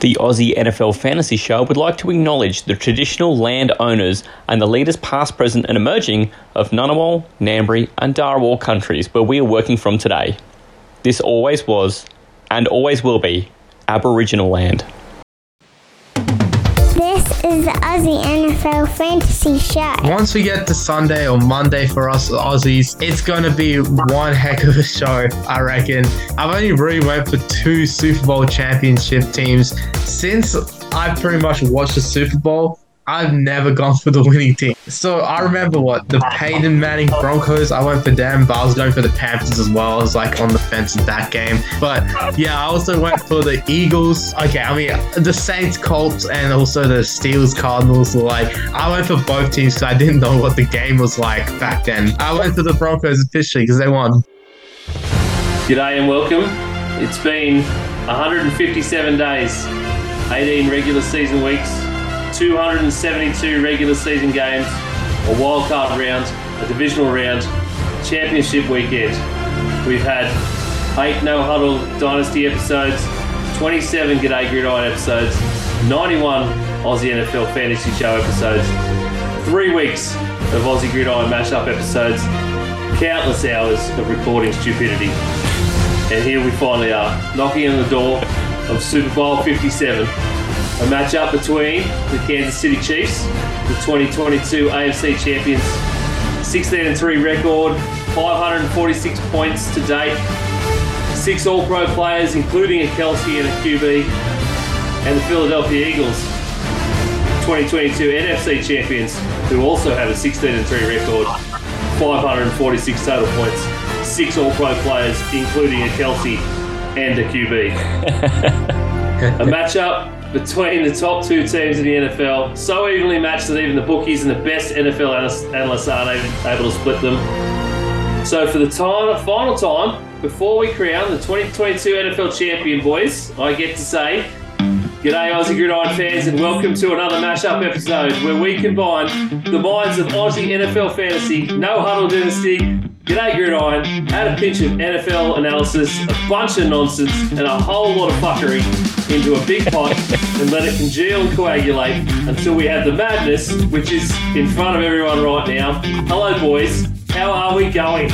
The Aussie NFL Fantasy Show would like to acknowledge the traditional land owners and the leaders past, present, and emerging of Ngunnawal, Ngambri, and Darawal countries where we are working from today. This always was, and always will be, Aboriginal land. Is the Aussie NFL Fantasy Show. Once we get to Sunday or Monday for us Aussies, it's going to be one heck of a show, I reckon. I've only really went for two Super Bowl championship teams since I've pretty much watched the Super Bowl. I've never gone for the winning team. So I remember what the Peyton Manning Broncos. I went for them, but I was going for the Panthers as well. I was like on the fence in that game. But yeah, I also went for the Eagles. Okay, I mean the Saints, Colts, and also the Steelers, Cardinals. Like I went for both teams because I didn't know what the game was like back then. I went for the Broncos officially because they won. G'day and welcome. It's been 157 days, 18 regular season weeks, 272 regular season games, a wildcard round, a divisional round, championship weekend. We've had eight No Huddle Dynasty episodes, 27 G'day Gridiron episodes, 91 Aussie NFL Fantasy Show episodes, three weeks of Aussie Gridiron mashup episodes, countless hours of recording stupidity. And here we finally are, knocking on the door of Super Bowl 57. A matchup between the Kansas City Chiefs, the 2022 AFC champions, 16 and 3 record, 546 points to date, six All Pro players, including a Kelce and a QB, and the Philadelphia Eagles, 2022 NFC champions, who also have a 16 and 3 record, 546 total points, six All Pro players, including a Kelce and a QB. a matchup between the top two teams in the NFL, so evenly matched that even the bookies and the best NFL analysts- aren't able to split them. So for the time, final time, before we crown the 2022 NFL champion, boys, I get to say, G'day Aussie Gridiron fans and welcome to another mashup episode where we combine the minds of Aussie NFL fantasy, no huddle dynasty, G'day Gridiron, add a pinch of NFL analysis, a bunch of nonsense, and a whole lot of fuckery into a big pot and let it congeal and coagulate until we have the madness, which is in front of everyone right now. Hello, boys. How are we going?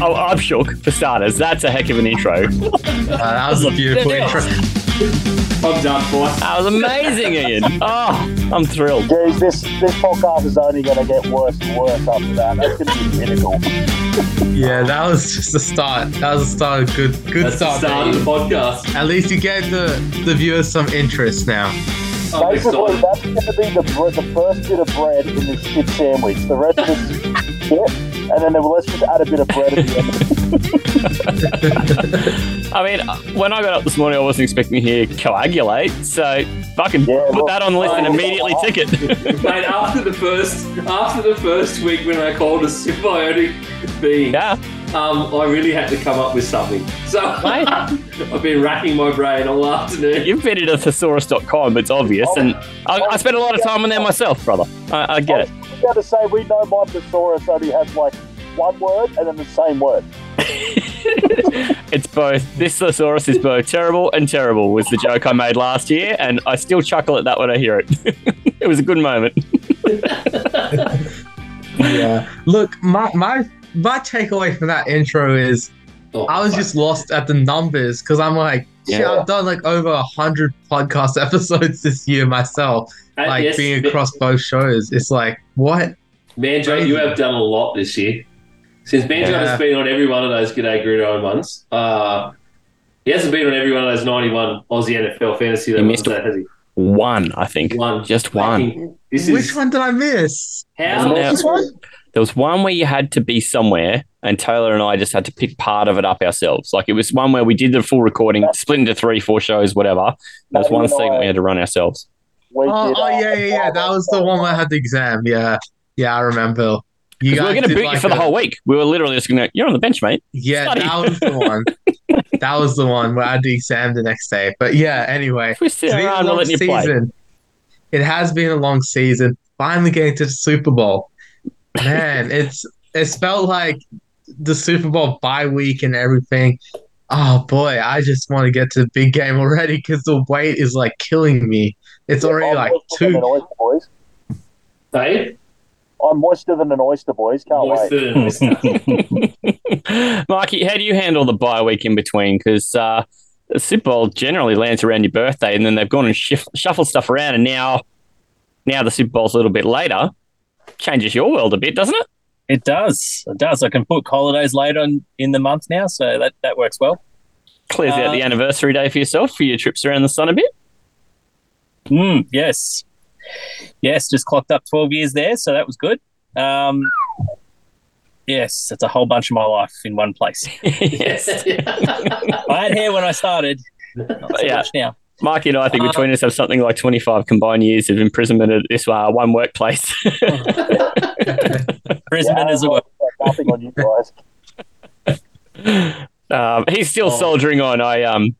Oh, I'm shook for starters. That's a heck of an intro. Uh, that was a beautiful intro. I'm done, boys. That was amazing, Ian. Oh, I'm thrilled. Geez, this this podcast is only going to get worse and worse after that. That's going to be pinnacle. Yeah, that was just the start. That was a start. Good, good That's the start. start of the podcast. At least you gave the the viewers some interest now. Oh, I'm Basically, excited. that's going to be the, the first bit of bread in this shit sandwich. The rest of it's shit, and then let's just add a bit of bread at the end. I mean, when I got up this morning, I wasn't expecting to hear coagulate. So fucking Yeah, put well- that on the list and immediately tick it. Mate, after the first after the first week when I called a symbiotic being, yeah. um, I really had to come up with something. So I've been racking my brain all afternoon. You've been at thesaurus.com, it's obvious. And I, I spent a lot of time on there myself, brother. I, I get it. I was about to say, we know my thesaurus only has like one word and then the same word. It's both. This thesaurus is both terrible and terrible, was the joke I made last year. And I still chuckle at that when I hear it. it was a good moment. Yeah. Look, my my my takeaway from that intro is Oh, I was fuck. just lost at the numbers because I'm like, shit, Yeah. I've done like over a hundred podcast episodes this year myself, And like yes, being across both shows. It's like, what? Manjo, you have done a lot this year. Since Manjo Yeah. has been on every one of those G'day Gridiron ones, uh, he hasn't been on every one of those 91 Aussie NFL fantasy He that missed that, has he? One, I think. One. Just one. Fucking- This Which is one did I miss? how Now- This one? There was one where you had to be somewhere, and Taylor and I just had to pick part of it up ourselves. Like it was one where we did the full recording, split into three, four shows, whatever. There was one and segment we had to run ourselves. Oh, oh yeah, yeah, yeah. That was the one where I had the exam. Yeah, yeah, I remember. You Because we were going to did boot you like for the whole week. We were literally just going to, you're on the bench, mate. Yeah, Study. that was the one. that was the one where I had the exam the next day. But yeah, anyway. It It's been a long letting you play. season. It has been a long season. Finally getting to the Super Bowl. Man, it's it's felt like the Super Bowl bye week and everything. Oh boy, I just want to get to the big game already because the wait is like killing me. It's already I'm like two. an oyster, boys. Hey, I'm moister than an oyster, boys. Can't wait. moister and oyster. Mikey, how do you handle the bye week in between? Because uh, the Super Bowl generally lands around your birthday, and then they've gone and shift, shuffled stuff around, and now, now the Super Bowl's a little bit later. Changes your world a bit, doesn't it? It does. It does. I can put holidays later in, in the month now, so that, that works well. Clears out Uh, the anniversary day for yourself for your trips around the sun a bit. Mm, yes. Yes, just clocked up 12 years there, so that was good. Um, yes, it's a whole bunch of my life in one place. yes. I had hair when I started. Not so Yeah. much now. Mikey and I think Uh, between us have something like 25 combined years of imprisonment at this uh, one workplace. Imprisonment is a word. Nothing on you guys. um, he's still Oh. soldiering on. I um,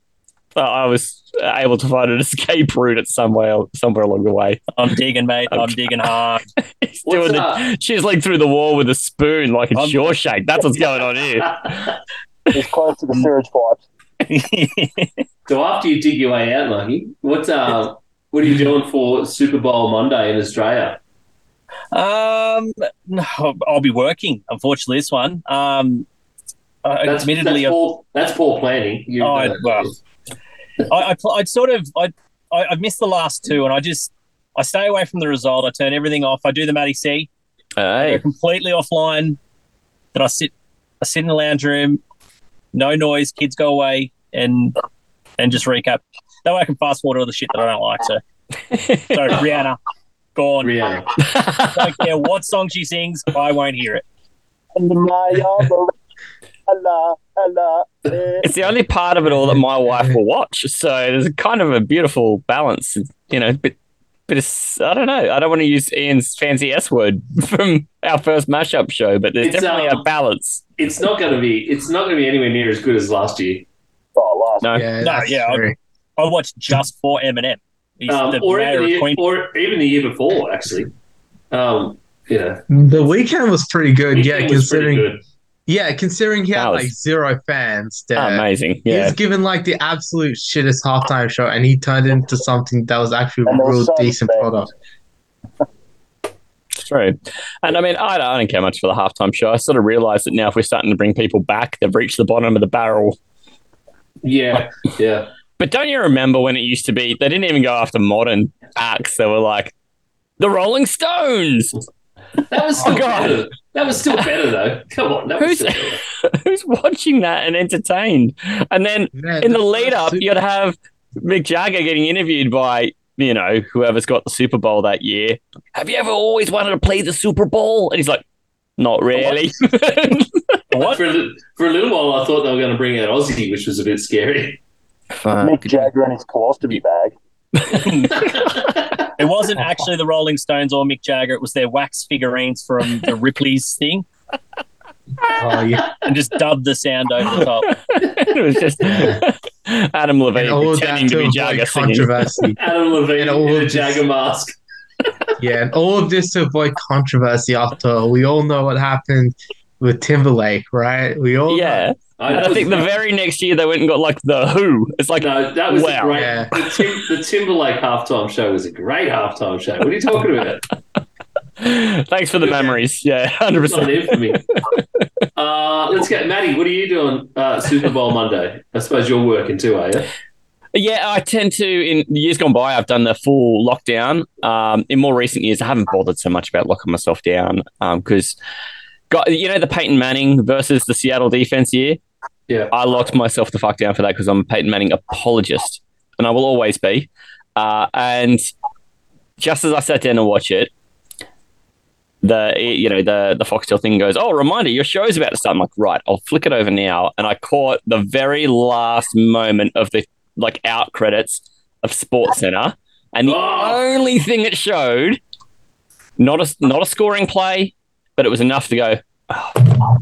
uh, I was able to find an escape route at somewhere somewhere along the way. I'm digging, mate. I'm digging hard. He's What's doing the up? chiseling through the wall with a spoon like a I'm- Shawshank. That's what's going on here. It's close to the sewage pipes. so after you dig your way out, Mikey, what uh, what are you doing for Super Bowl Monday in Australia? um, no, I'll be working, unfortunately, this one. Um, That's, admittedly, that's, poor, that's poor planning. You, Oh, I- well, I, I, pl- I'd sort of, I, I, I've missed the last two, and I just, I stay away from the result. I turn everything off. I do the Matty C. Hey, go completely offline. Then I sit, I sit in the lounge room, no noise. Kids go away, and and just recap. That way I can fast forward all the shit that I don't like. So, so Rihanna, gone. Rihanna. Don't care what song she sings, I won't hear it. And my umbrella, hello, hello, eh. it's the only part of it all that my wife will watch. So there's kind of a beautiful balance. You know, bit bit of s- I don't know. I don't want to use Ian's fancy S word from our first mashup show, but there's It's, definitely um, a balance. It's not going to be. It's not going to be anywhere near as good as last year. Oh, last No, Yeah, No, yeah, true. I watched just for Eminem. He's Um, or, even the, Queen. or even the year before, actually. Um, yeah, The Weeknd was pretty good. Yeah, Weeknd was pretty considering good. Yeah, considering he had was- like zero fans there. amazing. He Yeah, was given like the absolute shittest halftime show, and he turned it into something that was actually a And there was real so decent bad. product. it's true. And I mean, I don't, I don't care much for the halftime show. I sort of realised that now if we're starting to bring people back, they've reached the bottom of the barrel. Yeah, yeah. But don't you remember when it used to be? They didn't even go after modern acts. They were like the Rolling Stones. That was oh, still Oh, God. better. That was still better though. Come on, that Who's- still. Who's watching that and entertained? And then Yeah, in the the lead up, Super- you'd have Mick Jagger getting interviewed by, you know, whoever's got the Super Bowl that year. Have you ever always wanted to play the Super Bowl? And he's like, not really. What? For a, for a little while, I thought they were going to bring out Ozzy, which was a bit scary. Mick Jagger and his colostomy bag. It wasn't actually the Rolling Stones or Mick Jagger. It was their wax figurines from the Ripley's thing, Oh, yeah. and just dubbed the sound over the top. it was just Adam Levine all pretending to to be avoid Jagger singing. controversy. Adam Levine And all in a Jagger mask. yeah, and all of this to avoid controversy. After we all know what happened with Timberlake, right? We all know. Yeah. I, And that I was- think the very next year they went and got like the Who. It's like, no, that was Wow. a great. Yeah. The, Tim, the Timberlake halftime show was a great halftime show. What are you talking about? thanks for the memories. Yeah, It's not 100%. infamy. Uh, let's get Maddie. What are you doing uh, Super Bowl Monday? I suppose you're working too, are you? Yeah, I tend to, in years gone by, I've done the full lockdown. Um, in more recent years, I haven't bothered so much about locking myself down because, got you know, the Peyton Manning versus the Seattle defense year. Yeah. I locked myself the fuck down for that because I'm a Peyton Manning apologist, and I will always be. Uh, and just as I sat down to watch it, the you know the the Foxtel thing goes, oh, reminder, your show's about to start. I'm like, right, I'll flick it over now, and I caught the very last moment of the like out credits of Sports Center, and the Oh. only thing it showed, not a not a scoring play, but it was enough to go. "Oh."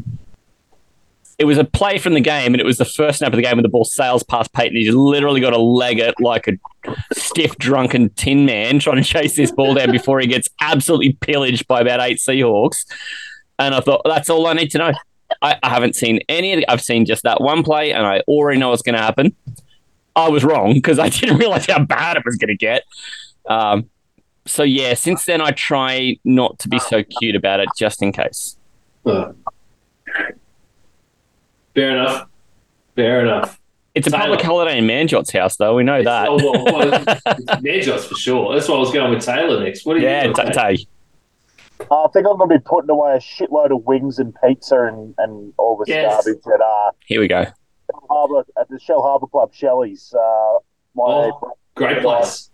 It was a play from the game, and it was the first snap of the game when the ball sails past Peyton. He's literally got to leg it like a stiff, drunken tin man trying to chase this ball down before he gets absolutely pillaged by about eight Seahawks. And I thought, that's all I need to know. I, I haven't seen any. Of I've seen just that one play, and I already know what's going to happen. I was wrong because I didn't realize how bad it was going to get. Um, so yeah, since then I try not to be so cute about it, just in case. Uh, Fair enough. Fair enough. It's a Taylor. public holiday in Manjot's house, though. We know that. Oh, well, well, it's Manjot's for sure. That's why I was going with Taylor next. What do you yeah, think? Tay. Tay. I think I'm going to be putting away a shitload of wings and pizza and, and all this Yes. garbage at uh, Here we go. Harbour at the Shellharbour Club, Shelley's. Uh, my Oh, great place.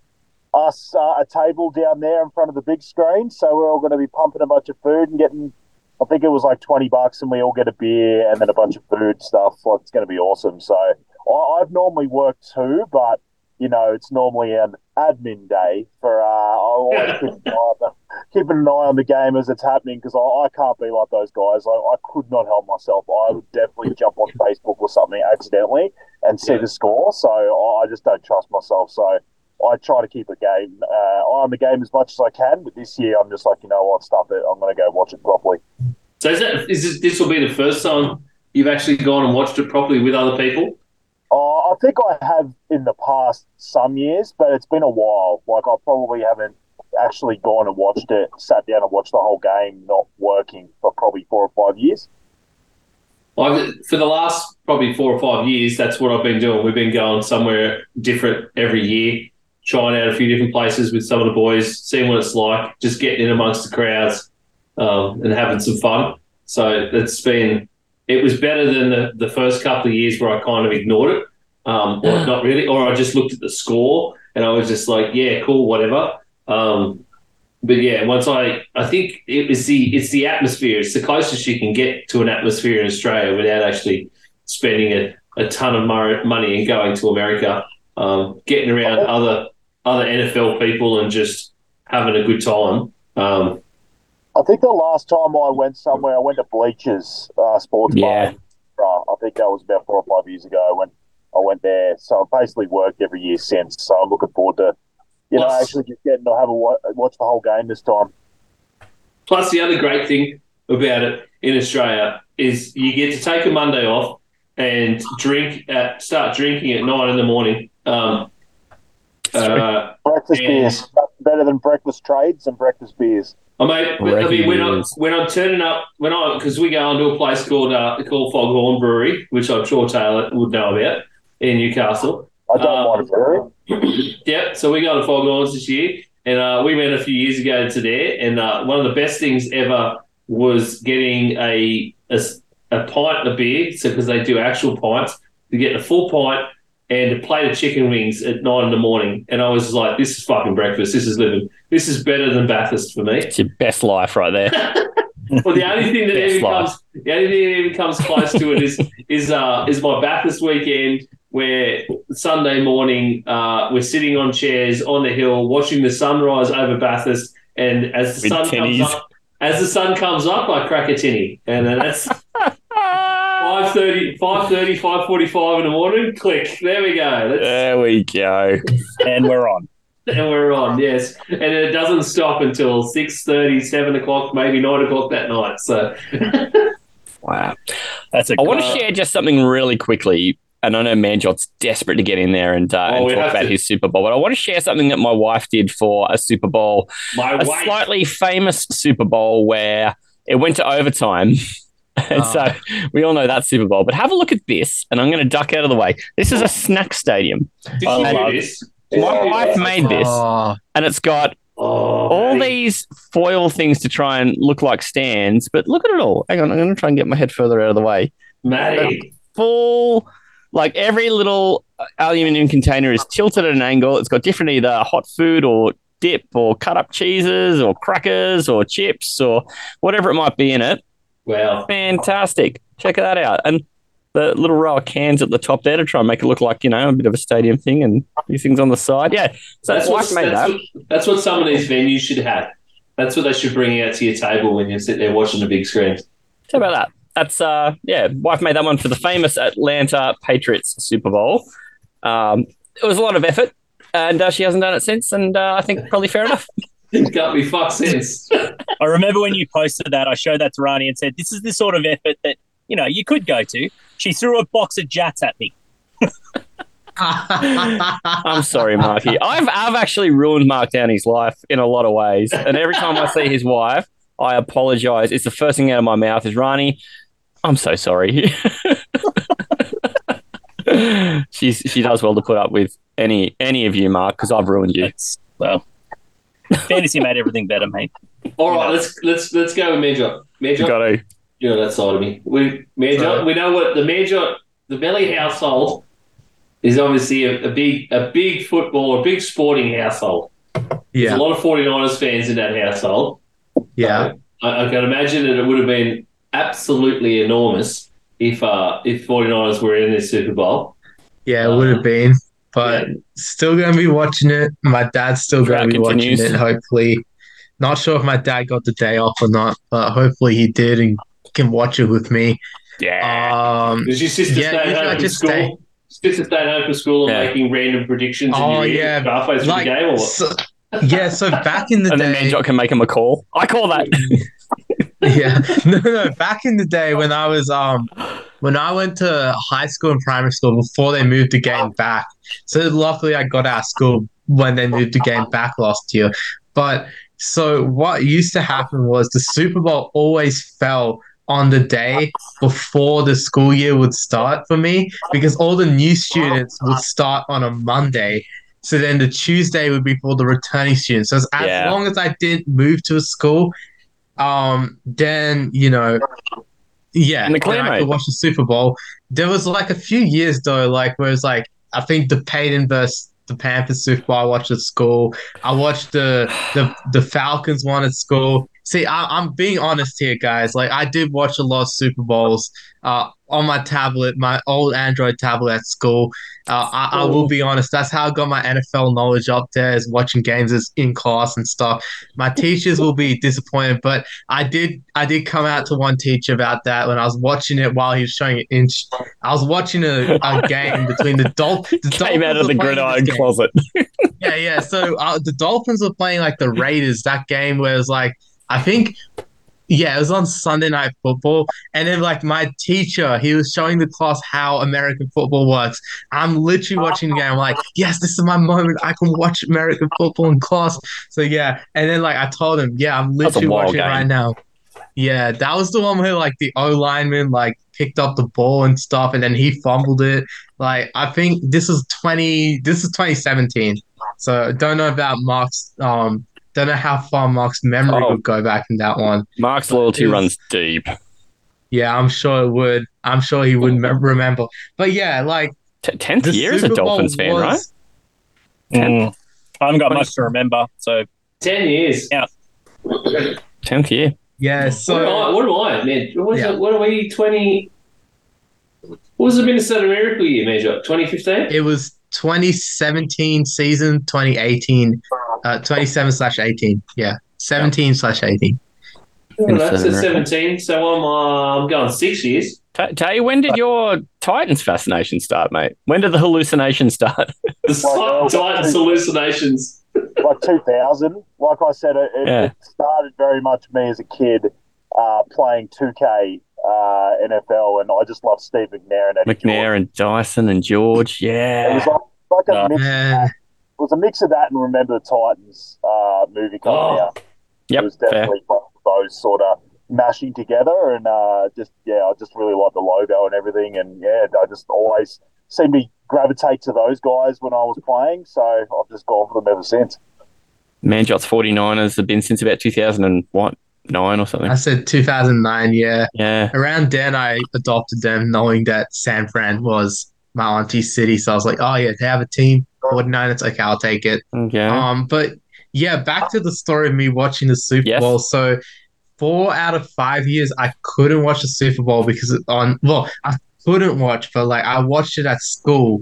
us uh, a table down there in front of the big screen, so we're all going to be pumping a bunch of food and getting. I think it was like twenty bucks, and we all get a beer and then a bunch of food stuff. Like it's going to be awesome. So I, I've normally worked too, but you know it's normally an admin day for. Uh, I to keep, an the- keeping an eye on the game as it's happening because I, I can't be like those guys. I, I could not help myself. I would definitely jump on Facebook or something accidentally and see Yeah. the score. So I, I just don't trust myself. So I try to keep a game uh, eye on the game as much as I can. But this year, I'm just like, you know what, stuff it. I'm going to go watch it properly. So is, that, is this, this will be the first time you've actually gone and watched it properly with other people? Uh, I think I have in the past some years, but it's been a while. Like I probably haven't actually gone and watched it, sat down and watched the whole game, not working for probably four or five years. I've, for the last probably four or five years, that's what I've been doing. We've been going somewhere different every year, trying out a few different places with some of the boys, seeing what it's like, just getting in amongst the crowds um, and having some fun. So it's been, it was better than the, the first couple of years where I kind of ignored it, um, or not really, or I just looked at the score and I was just like, yeah, cool, whatever. Um, but yeah, once I, I think it was the, it's the atmosphere. It's the closest you can get to an atmosphere in Australia without actually spending a, a ton of money and going to America, um, getting around other other NFL people and just having a good time. Um, I think the last time I went somewhere, I went to Bleachers uh, Sports Yeah. Bar. Uh, I think that was about four or five years ago. when I went there. So I've basically worked every year since. So I'm looking forward to, you know, actually just getting to have a watch the whole game this time. Plus, the other great thing about it in Australia is you get to take a Monday off and drink at start drinking at nine in the morning. Um, uh, Breakfast Yeah. beers better than breakfast trades and breakfast beers. I mean, I mean when I'm when I'm turning up when I because we go into a place called uh, called Foghorn Brewery, which I'm sure Taylor would know about in Newcastle. I don't Um, mind a brewery. Yep. So we go to Foghorns this year, and uh, we went a few years ago to there. And uh, one of the best things ever was getting a a, s- a pint of beer. So because they do actual pints, you get a full pint and a plate of chicken wings at nine in the morning. And I was like, this is fucking breakfast. This is living. This is better than Bathurst for me. It's your best life right there. Well, the only thing that even life. comes, the only thing that even comes close to it is is uh, is my Bathurst weekend, where Sunday morning uh, we're sitting on chairs on the hill watching the sunrise over Bathurst, and as the With sun tinnies. comes up, as the sun comes up, I crack a tinny, and then that's 5.30, 5.30, 5.45 in the morning. Click, there we go. That's, There we go. and we're on. and we're on, yes. And it doesn't stop until 6.30, 7 o'clock, maybe 9 o'clock that night. So, Wow. That's a I want to share just something really quickly. And I know Manjot's desperate to get in there and, uh, Oh, and talk about to. his Super Bowl. But I want to share something that my wife did for a Super Bowl, my a wife. slightly famous Super Bowl where it went to overtime. And Oh. so we all know that Super Bowl. But have a look at this, and I'm going to duck out of the way. This is a snack stadium. Did I you love this? My wife made this, Oh, and it's got Oh, all Matty. these foil things to try and look like stands. But look at it all. Hang on, I'm going to try and get my head further out of the way. Matty. full like every little aluminium container is tilted at an angle it's got different either hot food or dip or cut up cheeses or crackers or chips or whatever it might be in it Wow. fantastic check that out and the little row of cans at the top there to try and make it look like you know a bit of a stadium thing and these things on the side yeah so That's what, wife made that's, that what, that's what some of these venues should have. That's what they should bring out to your table when you sit there watching the big screen. How about that? That's uh yeah, wife made that one for the famous Atlanta Patriots Super Bowl. Um, it was a lot of effort, and uh, she hasn't done it since, and uh, I think probably fair enough. Can't be fuck sense. I remember when you posted that, I showed that to Rani and said, "This is the sort of effort that you know, you could go to. She threw a box of Jatz at me. I'm sorry, Marky. I've I've actually ruined Mark Downey's life in a lot of ways, and every time I see his wife, I apologise. It's the first thing out of my mouth is Rani. I'm so sorry. She's she does well to put up with any any of you, Mark, because I've ruined you. It's, well, fantasy made everything better, mate. All right, let's let's let's go with Major. Major, Got to. you're on that side of me. We Major, Right. we know what the Major, the Belly household is obviously a, a big a big football, a big sporting household. There's yeah, a lot of 49ers fans in that household. yeah. I, I can imagine that it would have been absolutely enormous if uh, if 49ers were in this Super Bowl. Yeah, it would have been, but still gonna be watching it. My dad's still gonna be continues. watching it. Hopefully, not sure if my dad got the day off or not, but hopefully he did and can watch it with me. Yeah. Um, Does your sister Yeah, stay usually I home from just school? stay- Sister stayed home from school and Yeah. making random predictions. Oh, you're yeah, in halfway through like, the game or what? so- yeah. So back in the and then Manjot can make him a call. I call that. yeah, no, no. Back in the day when I was um when I went to high school and primary school before they moved the game back. So luckily I got out of school when they moved the game back last year. But so what used to happen was the Super Bowl always fell on the day before the school year would start for me because all the new students would start on a Monday. So then the Tuesday would be for the returning students. So as, as Yeah. long as I didn't move to a school, um, then you know, yeah, and the clear, I could watch the Super Bowl. There was like a few years though, like where it's like I think the Peyton versus the Panthers Super Bowl I watched at school. I watched the the the Falcons one at school. See, I, I'm being honest here, guys. Like I did watch a lot of Super Bowls uh, on my tablet, my old Android tablet at school. Uh, I, I will be honest. That's how I got my NFL knowledge up there, is watching games as in class and stuff. My teachers will be disappointed, but I did I did come out to one teacher about that when I was watching it while he was showing it in. I was watching a, a game between the, Dol- the Came out of Dolphins the gridiron closet. Yeah, yeah. So uh, the Dolphins were playing like the Raiders. That game where it was like, I think, yeah, it was on Sunday Night Football, and then like my teacher, he was showing the class how American football works. I'm literally watching the game. I'm like, yes, this is my moment. I can watch American football in class. So yeah, and then like I told him, yeah, I'm literally watching game. right now. Yeah, that was the one where like the O lineman like picked up the ball and stuff, and then he fumbled it. Like I think this is twenty. This is 2017. So don't know about Mark's. Um, don't know how far Mark's memory Oh. would go back in that one. Mark's loyalty was- runs deep. Yeah, I'm sure it would. I'm sure he would me- remember. But yeah, like T- Tenth the year as a Dolphins fan, right? was- Mm. I haven't got much to remember, so 10 years. Yeah. Tenth year. Yeah, what, am I, so what am I, man? What, is Yeah. it, what are we, 20... What was the Minnesota Miracle year, Major? 2015? it was 2017 season, 2018, uh, 27 slash 18. Yeah, 17 slash 18. Well, that's at Minnesota 17, so I'm, uh, I'm going six years. Ta Tay, when did your Titans fascination start, mate? When did the hallucination start? The Titans hallucinations. like 2000. Like I said, it, it, Yeah. it started very much me as a kid uh, playing 2K uh, NFL, and I just love Steve McNair and Eddie McNair and Dyson and George. George. It Yeah. was like, like a Uh, mix. Yeah, It was a mix of that and Remember the Titans uh, movie coming Oh. out. Yep. it was definitely both of those sort of mashing together, and uh, just yeah, I just really liked the logo and everything, and yeah, I just always seemed to gravitate to those guys when I was playing, so I've just gone for them ever since. Manjot's 49ers have been since about 2001, nine or something. I said 2009. Yeah, Yeah. around then I adopted them, knowing that San Fran was my auntie's city. So I was like, oh yeah, they have a team. 49. It's okay, I'll take it. Okay. Um, but yeah, back to the story of me watching the Super Yes. Bowl. So four out of five years, I couldn't watch the Super Bowl because it on well, I couldn't watch, but like I watched it at school.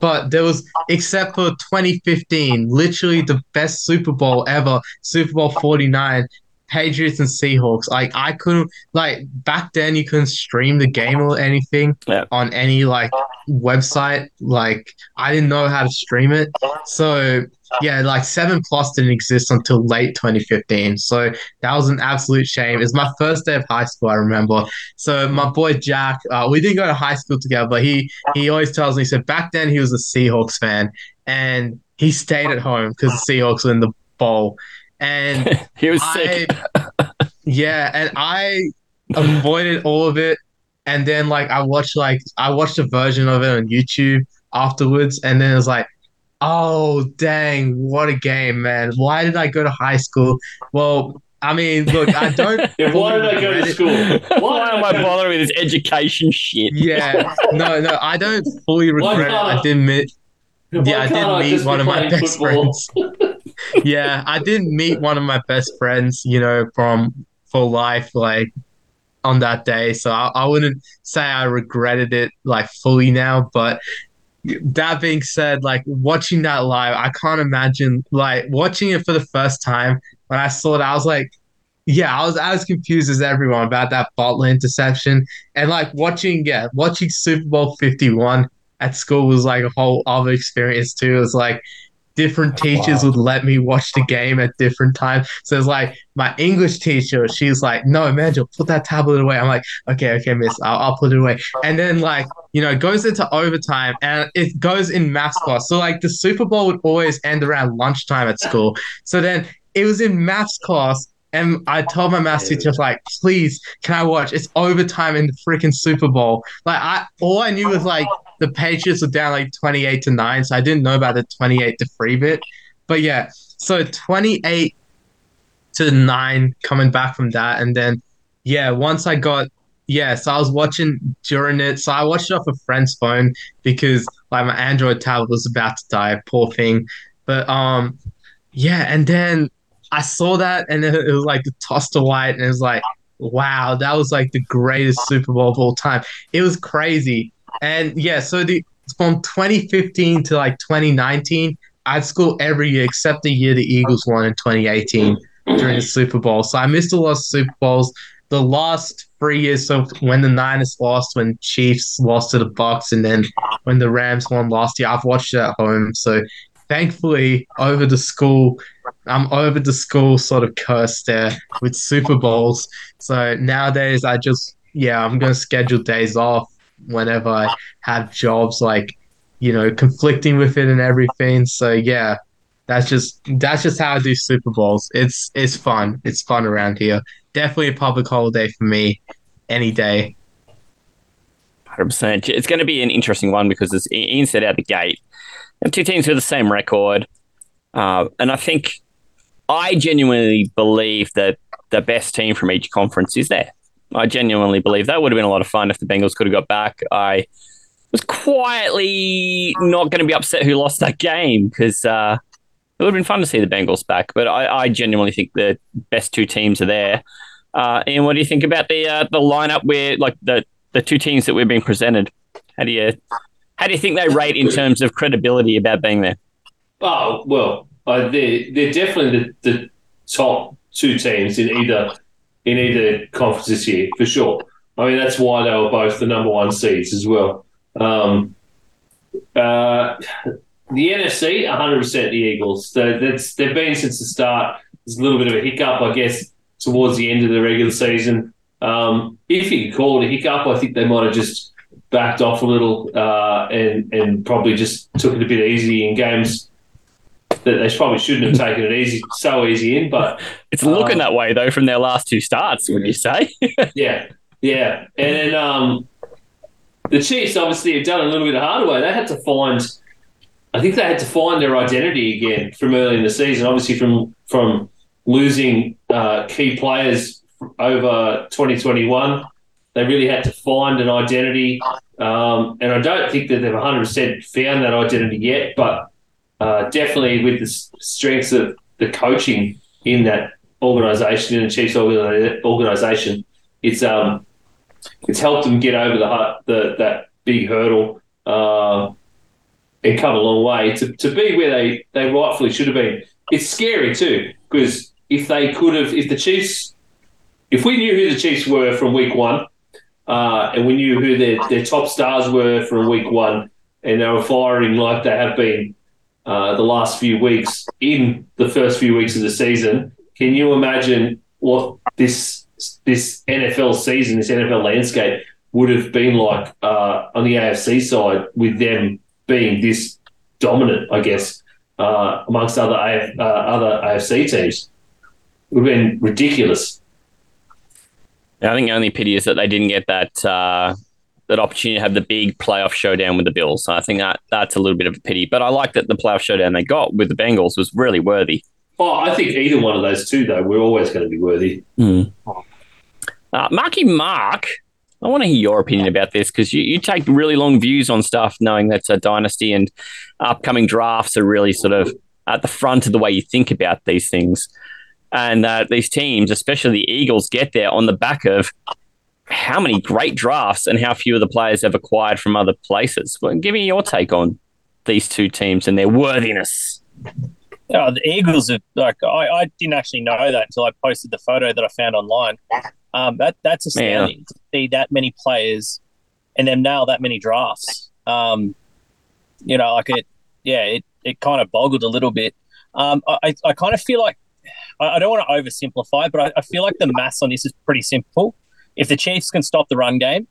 But there was, except for 2015, literally the best Super Bowl ever, Super Bowl 49, Patriots and Seahawks. Like I couldn't like back then you couldn't stream the game or anything Yeah. on any like website. Like I didn't know how to stream it. So yeah, like seven plus didn't exist until late 2015. So that was an absolute shame. It's my first day of high school, I remember. So my boy Jack, uh, we didn't go to high school together, but he he always tells me, he said back then he was a Seahawks fan and he stayed at home because the Seahawks were in the bowl. And He was sick. Yeah, and I avoided all of it. And then like I watched like I watched a version of it on YouTube afterwards, and then it was like, oh dang, what a game, man! Why did I go to high school? Well, I mean, look, I don't. Yeah, why did I go regret to school? Why am I bothering with this education shit? Yeah, no, no, I don't fully regret it. I did meet, Why yeah, I can't did meet one of my best football? friends. Yeah, I didn't meet one of my best friends, you know, from for life, like on that day. So I, I wouldn't say I regretted it like fully now, but that being said, like watching that live, I can't imagine like watching it for the first time when I saw it, I was like, yeah, I was as confused as everyone about that Butler interception. And like watching, yeah, watching Super Bowl 51 at school was like a whole other experience too. It was like different oh, teachers would let me watch the game at different times. So it's like my English teacher, she's like, no, Emmanuel, put that tablet away. I'm like, okay, okay, miss, I'll, I'll put it away. And then like, you know, it goes into overtime and it goes in math class. So like the Super Bowl would always end around lunchtime at school. So then it was in maths class. And I told my maths teacher, like, please, can I watch? It's overtime in the freaking Super Bowl. Like, I all I knew was like the Patriots were down like 28 to 9, so I didn't know about the 28 to 3 bit. But yeah, so 28 to 9 coming back from that. And then, yeah, once I got, yeah, so I was watching during it. So I watched it off a friend's phone because like my Android tablet was about to die, poor thing. But, um, yeah, and then I saw that and it was like the toss to white, and it was like, wow, that was like the greatest Super Bowl of all time. It was crazy. And yeah, so the from 2015 to like 2019, I had school every year except the year the Eagles won in 2018 during the Super Bowl. So I missed a lot of Super Bowls. The last three years, so when the Niners lost, when Chiefs lost to the Bucks, and then when the Rams won last year, I've watched it at home. So thankfully, over the school, I'm over the school sort of curse there with Super Bowls. So nowadays, I just yeah, I'm gonna schedule days off whenever I have jobs like you know conflicting with it and everything. So yeah, that's just that's just how I do Super Bowls. It's it's fun. It's fun around here. Definitely a public holiday for me, any day. Hundred percent. It's going to be an interesting one because as Ian said out the gate, and two teams with the same record, uh, and I think I genuinely believe that the best team from each conference is there. I genuinely believe that would have been a lot of fun if the Bengals could have got back. I was quietly not going to be upset who lost that game because uh, it would have been fun to see the Bengals back. But I, I genuinely think the best two teams are there. Uh, and what do you think about the uh, the lineup where like the the two teams that we're being presented? How do you how do you think they rate in terms of credibility about being there? Oh well, uh, they're they're definitely the, the top two teams in either in either conference this year for sure. I mean that's why they were both the number one seeds as well. Um, uh, the NFC, 100 percent the Eagles. They, that's they've been since the start. There's a little bit of a hiccup, I guess, towards the end of the regular season. Um, if you could call it a hiccup, I think they might have just backed off a little uh, and and probably just took it a bit easy in games that they probably shouldn't have taken it easy, so easy in. But It's looking Um, that way though from their last two starts. Would you say? yeah, yeah, and then um, the Chiefs obviously have done a little bit the harder way. They had to find, I think they had to find their identity again from early in the season. Obviously from from losing uh, key players over 2021, they really had to find an identity. Um, and I don't think that they've 100% found that identity yet, but uh, definitely with the strengths of the coaching in that organisation, in the Chiefs organisation, it's um, it's helped them get over the, the that big hurdle uh, and come a long way to, to be where they, they rightfully should have been. It's scary too because if they could have, if the Chiefs, if we knew who the Chiefs were from week one, uh, and we knew who their, their top stars were from week one, and they were firing like they have been uh, the last few weeks in the first few weeks of the season, can you imagine what this this NFL season, this NFL landscape would have been like uh, on the AFC side with them being this dominant, I guess, uh, amongst other uh, other AFC teams? It would have been ridiculous. I think the only pity is that they didn't get that uh, that opportunity to have the big playoff showdown with the Bills. I think that that's a little bit of a pity. But I like that the playoff showdown they got with the Bengals was really worthy. Oh, I think either one of those two, though, we're always going to be worthy. Mm. Uh, Marky Mark, I want to hear your opinion about this because you, you take really long views on stuff, knowing that a dynasty and upcoming drafts are really sort of at the front of the way you think about these things. And uh, these teams, especially the Eagles, get there on the back of how many great drafts and how few of the players have acquired from other places. Well, give me your take on these two teams and their worthiness. Oh, the Eagles are like I, I didn't actually know that until I posted the photo that I found online. Um, that that's astounding yeah. to see that many players and then now that many drafts. Um, you know, like it, yeah, it, it kind of boggled a little bit. Um, I, I kind of feel like I, I don't want to oversimplify, but I, I feel like the maths on this is pretty simple if the Chiefs can stop the run game,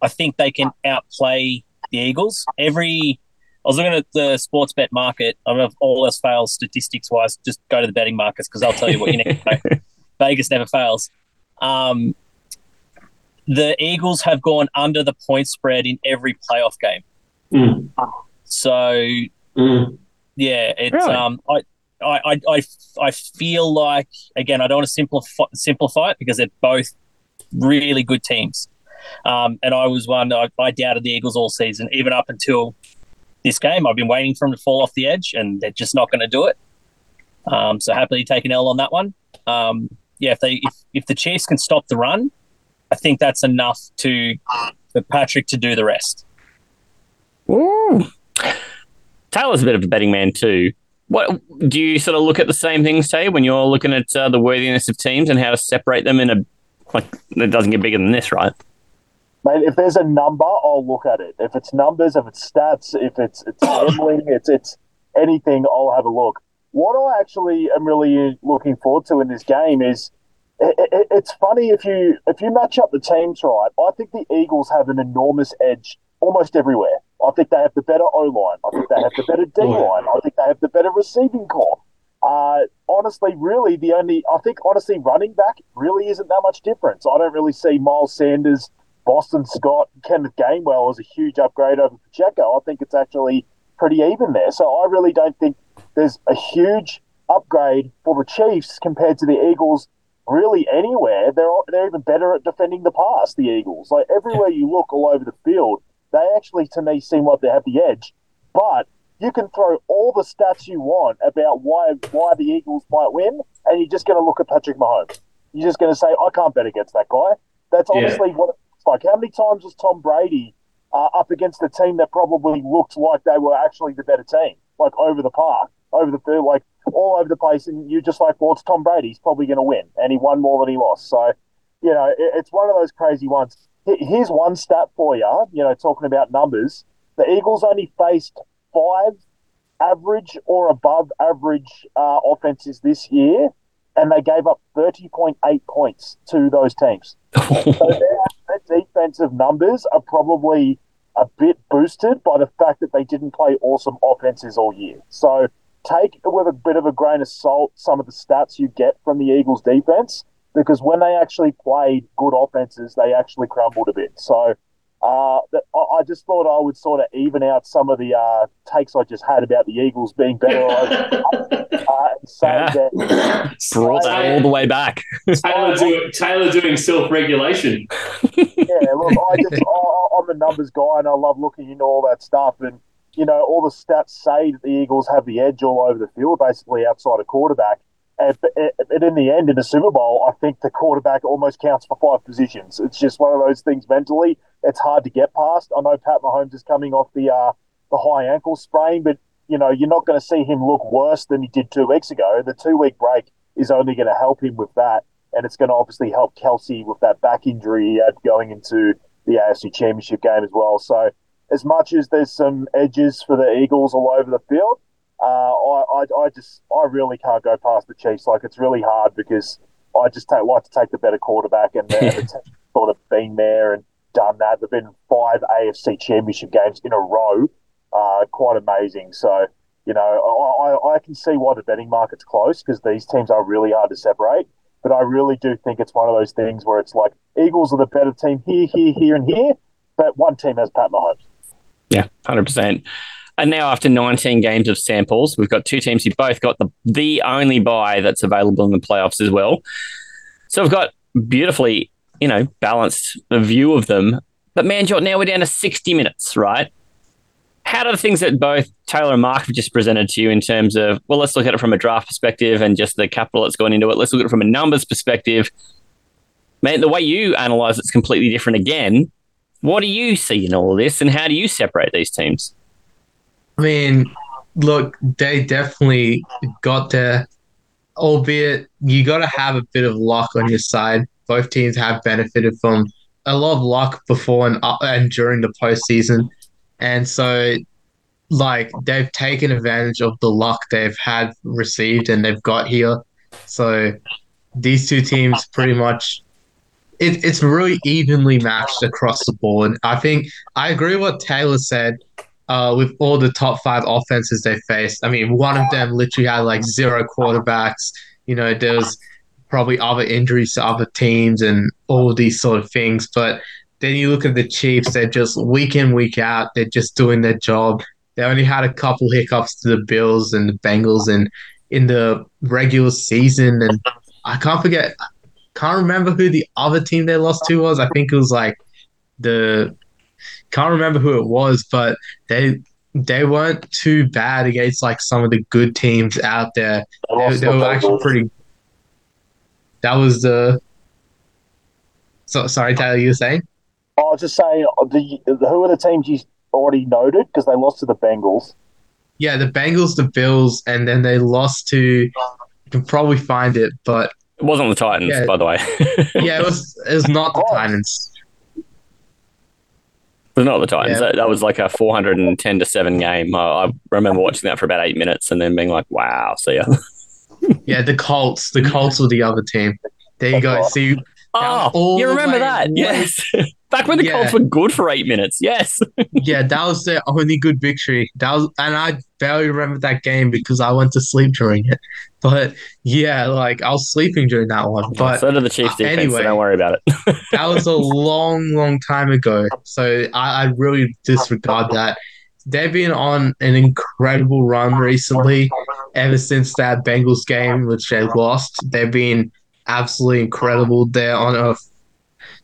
I think they can outplay the Eagles. Every I was looking at the Sportsbet market. I don't know if all else fails statistics wise. Just go to the betting markets because I'll tell you what you need to know. Vegas never fails. Um, the Eagles have gone under the point spread in every playoff game. Mm. So, mm. yeah, it's really? um, I, I, I, I feel like again, I don't want to simplify simplify it because they're both really good teams. Um, and I was one, I, I, doubted the Eagles all season, even up until this game. I've been waiting for them to fall off the edge, and they're just not going to do it. Um, so happily take an L on that one. Um, yeah, if they if, if the Chiefs can stop the run, I think that's enough to for Patrick to do the rest. Ooh. Taylor's a bit of a betting man too. What do you sort of look at the same things, Tay, when you're looking at uh, the worthiness of teams and how to separate them in a like it doesn't get bigger than this, right? Mate, if there's a number, I'll look at it. If it's numbers, if it's stats, if it's it's gambling, it's it's anything, I'll have a look. What I actually am really looking forward to in this game is it, it, it's funny if you if you match up the teams right. I think the Eagles have an enormous edge almost everywhere. I think they have the better O line. I think they have the better D line. I think they have the better receiving corps. Uh, honestly, really, the only I think honestly, running back really isn't that much difference. I don't really see Miles Sanders, Boston Scott, Kenneth Gainwell as a huge upgrade over Pacheco. I think it's actually pretty even there. So I really don't think there's a huge upgrade for the Chiefs compared to the Eagles. Really, anywhere they're they're even better at defending the pass. The Eagles, like everywhere you look, all over the field, they actually to me seem like they have the edge. But you can throw all the stats you want about why why the Eagles might win, and you're just going to look at Patrick Mahomes. You're just going to say, I can't bet against that guy. That's honestly yeah. what it's like. How many times was Tom Brady uh, up against a team that probably looked like they were actually the better team, like over the park, over the field, like all over the place, and you're just like, well, it's Tom Brady. He's probably going to win, and he won more than he lost. So, you know, it, it's one of those crazy ones. Here's one stat for you. You know, talking about numbers, the Eagles only faced five average or above average uh, offenses this year, and they gave up 30.8 points to those teams. so their, their defensive numbers are probably a bit boosted by the fact that they didn't play awesome offenses all year. So take with a bit of a grain of salt some of the stats you get from the Eagles defense because when they actually played good offenses, they actually crumbled a bit. So uh, I just thought I would sort of even out some of the uh, takes I just had about the Eagles being better. uh, and say yeah. that brought that all the way back. Taylor, do, Taylor doing self regulation. yeah, look, I just I, I'm a numbers guy and I love looking into all that stuff. And you know, all the stats say that the Eagles have the edge all over the field, basically outside a quarterback. And, and in the end, in the Super Bowl, I think the quarterback almost counts for five positions. It's just one of those things mentally it's hard to get past. I know Pat Mahomes is coming off the uh, the high ankle sprain, but you know you're not going to see him look worse than he did two weeks ago. The two week break is only going to help him with that. And it's going to obviously help Kelce with that back injury he had going into the AFC Championship game as well. So, as much as there's some edges for the Eagles all over the field, uh, I, I, I just I really can't go past the Chiefs. Like it's really hard because I just take, like to take the better quarterback, and the, the sort of been there and done that. There've been five AFC Championship games in a row, uh, quite amazing. So you know, I, I can see why the betting market's close because these teams are really hard to separate. But I really do think it's one of those things where it's like Eagles are the better team here, here, here, and here, but one team has Pat Mahomes. Yeah, hundred percent. And now, after 19 games of samples, we've got two teams who both got the the only buy that's available in the playoffs as well. So we've got beautifully, you know, balanced view of them. But man, now we're down to 60 minutes, right? How do the things that both Taylor and Mark have just presented to you in terms of, well, let's look at it from a draft perspective and just the capital that's gone into it. Let's look at it from a numbers perspective. Man, the way you analyze it's completely different again. What do you see in all of this, and how do you separate these teams? I mean, look, they definitely got there, albeit you got to have a bit of luck on your side. Both teams have benefited from a lot of luck before and, uh, and during the postseason. And so, like, they've taken advantage of the luck they've had received and they've got here. So, these two teams pretty much. It, it's really evenly matched across the board. I think I agree with what Taylor said uh, with all the top five offenses they faced. I mean, one of them literally had like zero quarterbacks. You know, there was probably other injuries to other teams and all these sort of things. But then you look at the Chiefs, they're just week in, week out, they're just doing their job. They only had a couple hiccups to the Bills and the Bengals and in the regular season. And I can't forget, can't remember who the other team they lost to was. I think it was like the can't remember who it was, but they they weren't too bad against like some of the good teams out there. They, they were actually pretty. That was the. So sorry, Tyler, you were saying? I was just saying, uh, the, who are the teams you already noted because they lost to the Bengals? Yeah, the Bengals, the Bills, and then they lost to. You can probably find it, but it wasn't the Titans, Yeah. by the way. yeah, it was. It was not the. Titans. Was not the Titans. Yeah. That, that was like a 410 to 7 game. I, I remember watching that for about eight minutes and then being like, wow, see ya. Yeah, the Colts. The Colts were the other team. There you go. Oh. See, Oh, all you remember way- that? way- Yes. Back when the Yeah. Colts were good for eight minutes. Yes. yeah, that was their only good victory. That was, and I barely remember that game because I went to sleep during it. But yeah, like I was sleeping during that one. But so did the Chiefs uh, defense, anyway. so don't worry about it. that was a long, long time ago. So I, I really disregard that. They've been on an incredible run recently. Ever since that Bengals game, which they lost, they've been absolutely incredible. They're on a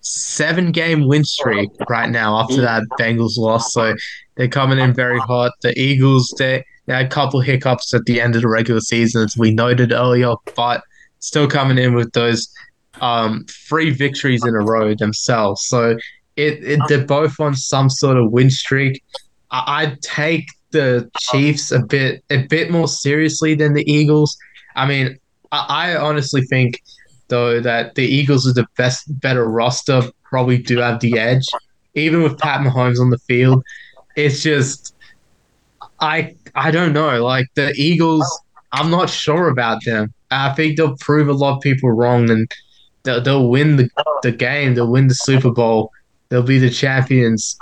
seven game win streak right now after that Bengals loss. So they're coming in very hot. The Eagles, they, they had a couple hiccups at the end of the regular season, as we noted earlier, but still coming in with those um, three victories in a row themselves. So it, it they're both on some sort of win streak. I, I'd take the Chiefs a bit a bit more seriously than the Eagles. I mean, I, I honestly think though that the Eagles are the best better roster, probably do have the edge. Even with Pat Mahomes on the field, it's just I I don't know. Like the Eagles, I'm not sure about them. I think they'll prove a lot of people wrong and they'll, they'll win the, the game. They'll win the Super Bowl. They'll be the champions.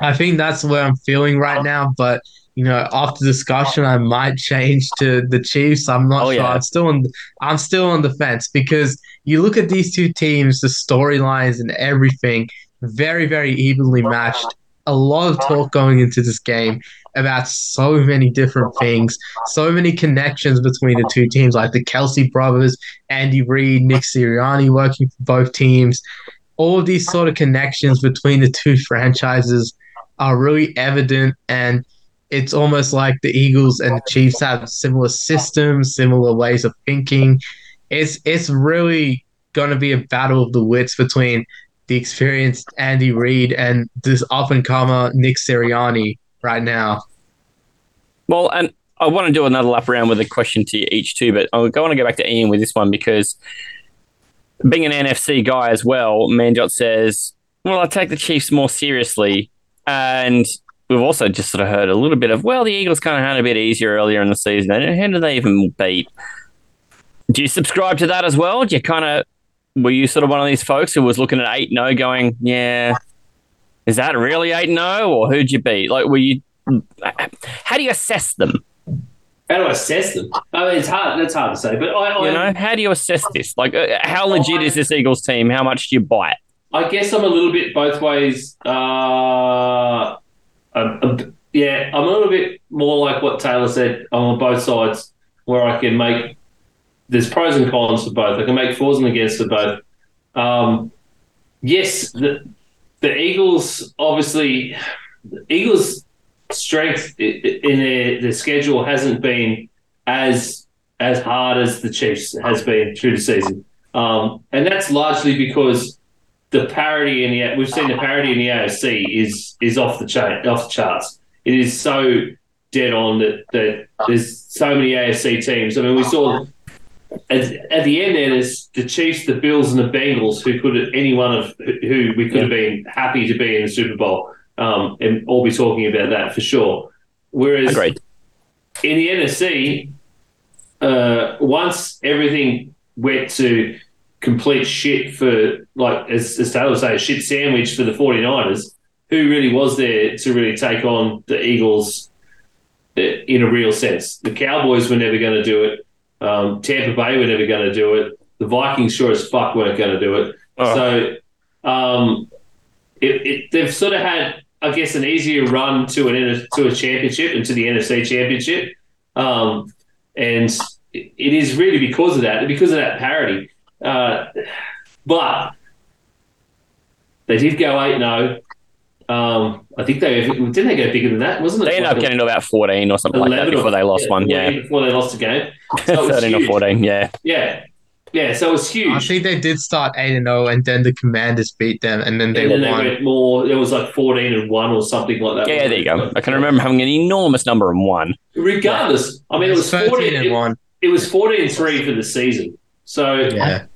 I think that's where I'm feeling right now. But you know, after discussion, I might change to the Chiefs. I'm not Oh, sure. yeah. I'm still on. I'm still on the fence because you look at these two teams, the storylines and everything, very very evenly matched. A lot of talk going into this game about so many different things, so many connections between the two teams, like the Kelce brothers, Andy Reid, Nick Sirianni working for both teams. All of these sort of connections between the two franchises are really evident, and it's almost like the Eagles and the Chiefs have similar systems, similar ways of thinking. It's it's really going to be a battle of the wits between the experienced Andy Reid and this up and comer Nick Sirianni right now. Well, and I want to do another lap around with a question to each too, but I want to go back to Ian with this one because being an NFC guy as well, Manjot says, "Well, I take the Chiefs more seriously," and we've also just sort of heard a little bit of, "Well, the Eagles kind of had a bit easier earlier in the season. And how did they even beat?" Do you subscribe to that as well? Do you kind of were you sort of one of these folks who was looking at eight no, going, "Yeah, is that really eight no, or who'd you beat?" Like, were you? How do you assess them? How do I assess them? I mean, it's hard. That's hard to say. But I, I You know, how do you assess this? Like, uh, how legit is this Eagles team? How much do you buy it? I guess I'm a little bit both ways. Uh, I'm- I'm- yeah, I'm a little bit more like what Taylor said. On both sides, where I can make there's pros and cons for both. I can make fors and against for both. Um, yes, the the Eagles obviously the Eagles' strength in their, their schedule hasn't been as as hard as the Chiefs has been through the season, um, and that's largely because the parody in the we've seen the parity in the AFC is is off the chain off the charts. It is so dead on that that there's so many AFC teams. I mean, we saw at, at the end there, there's the Chiefs, the Bills, and the Bengals who could any one of who we could have been happy to be in the Super Bowl, um, and all be talking about that for sure. Whereas Agreed. in the NFC, uh, once everything went to complete shit for, like, as, as Taylor say, a shit sandwich for the 49ers, who really was there to really take on the Eagles uh, in a real sense? The Cowboys were never going to do it. Um, Tampa Bay were never going to do it. The Vikings sure as fuck weren't going to do it. Oh. So um, it, it, they've sort of had, I guess, an easier run to an to a championship and to the NFC championship, um, and it it is really because of that, because of that parity. Uh, but they did go eight zero. Um, I think they didn't they go bigger than that, wasn't it? They ended up getting to about 14 or something like that 11 or- before they lost one. Yeah. before they lost a game. So it was 13 or 14. Yeah. Yeah, yeah. So it was huge. I think they did start eight and zero, and then the Commanders beat them, and then they and then they went more. It was like fourteen and one or something like that. Yeah, there you go. I can remember having an enormous number and one. Regardless, I mean, it was fourteen and It, one. it was fourteen and three for the season. So Yeah,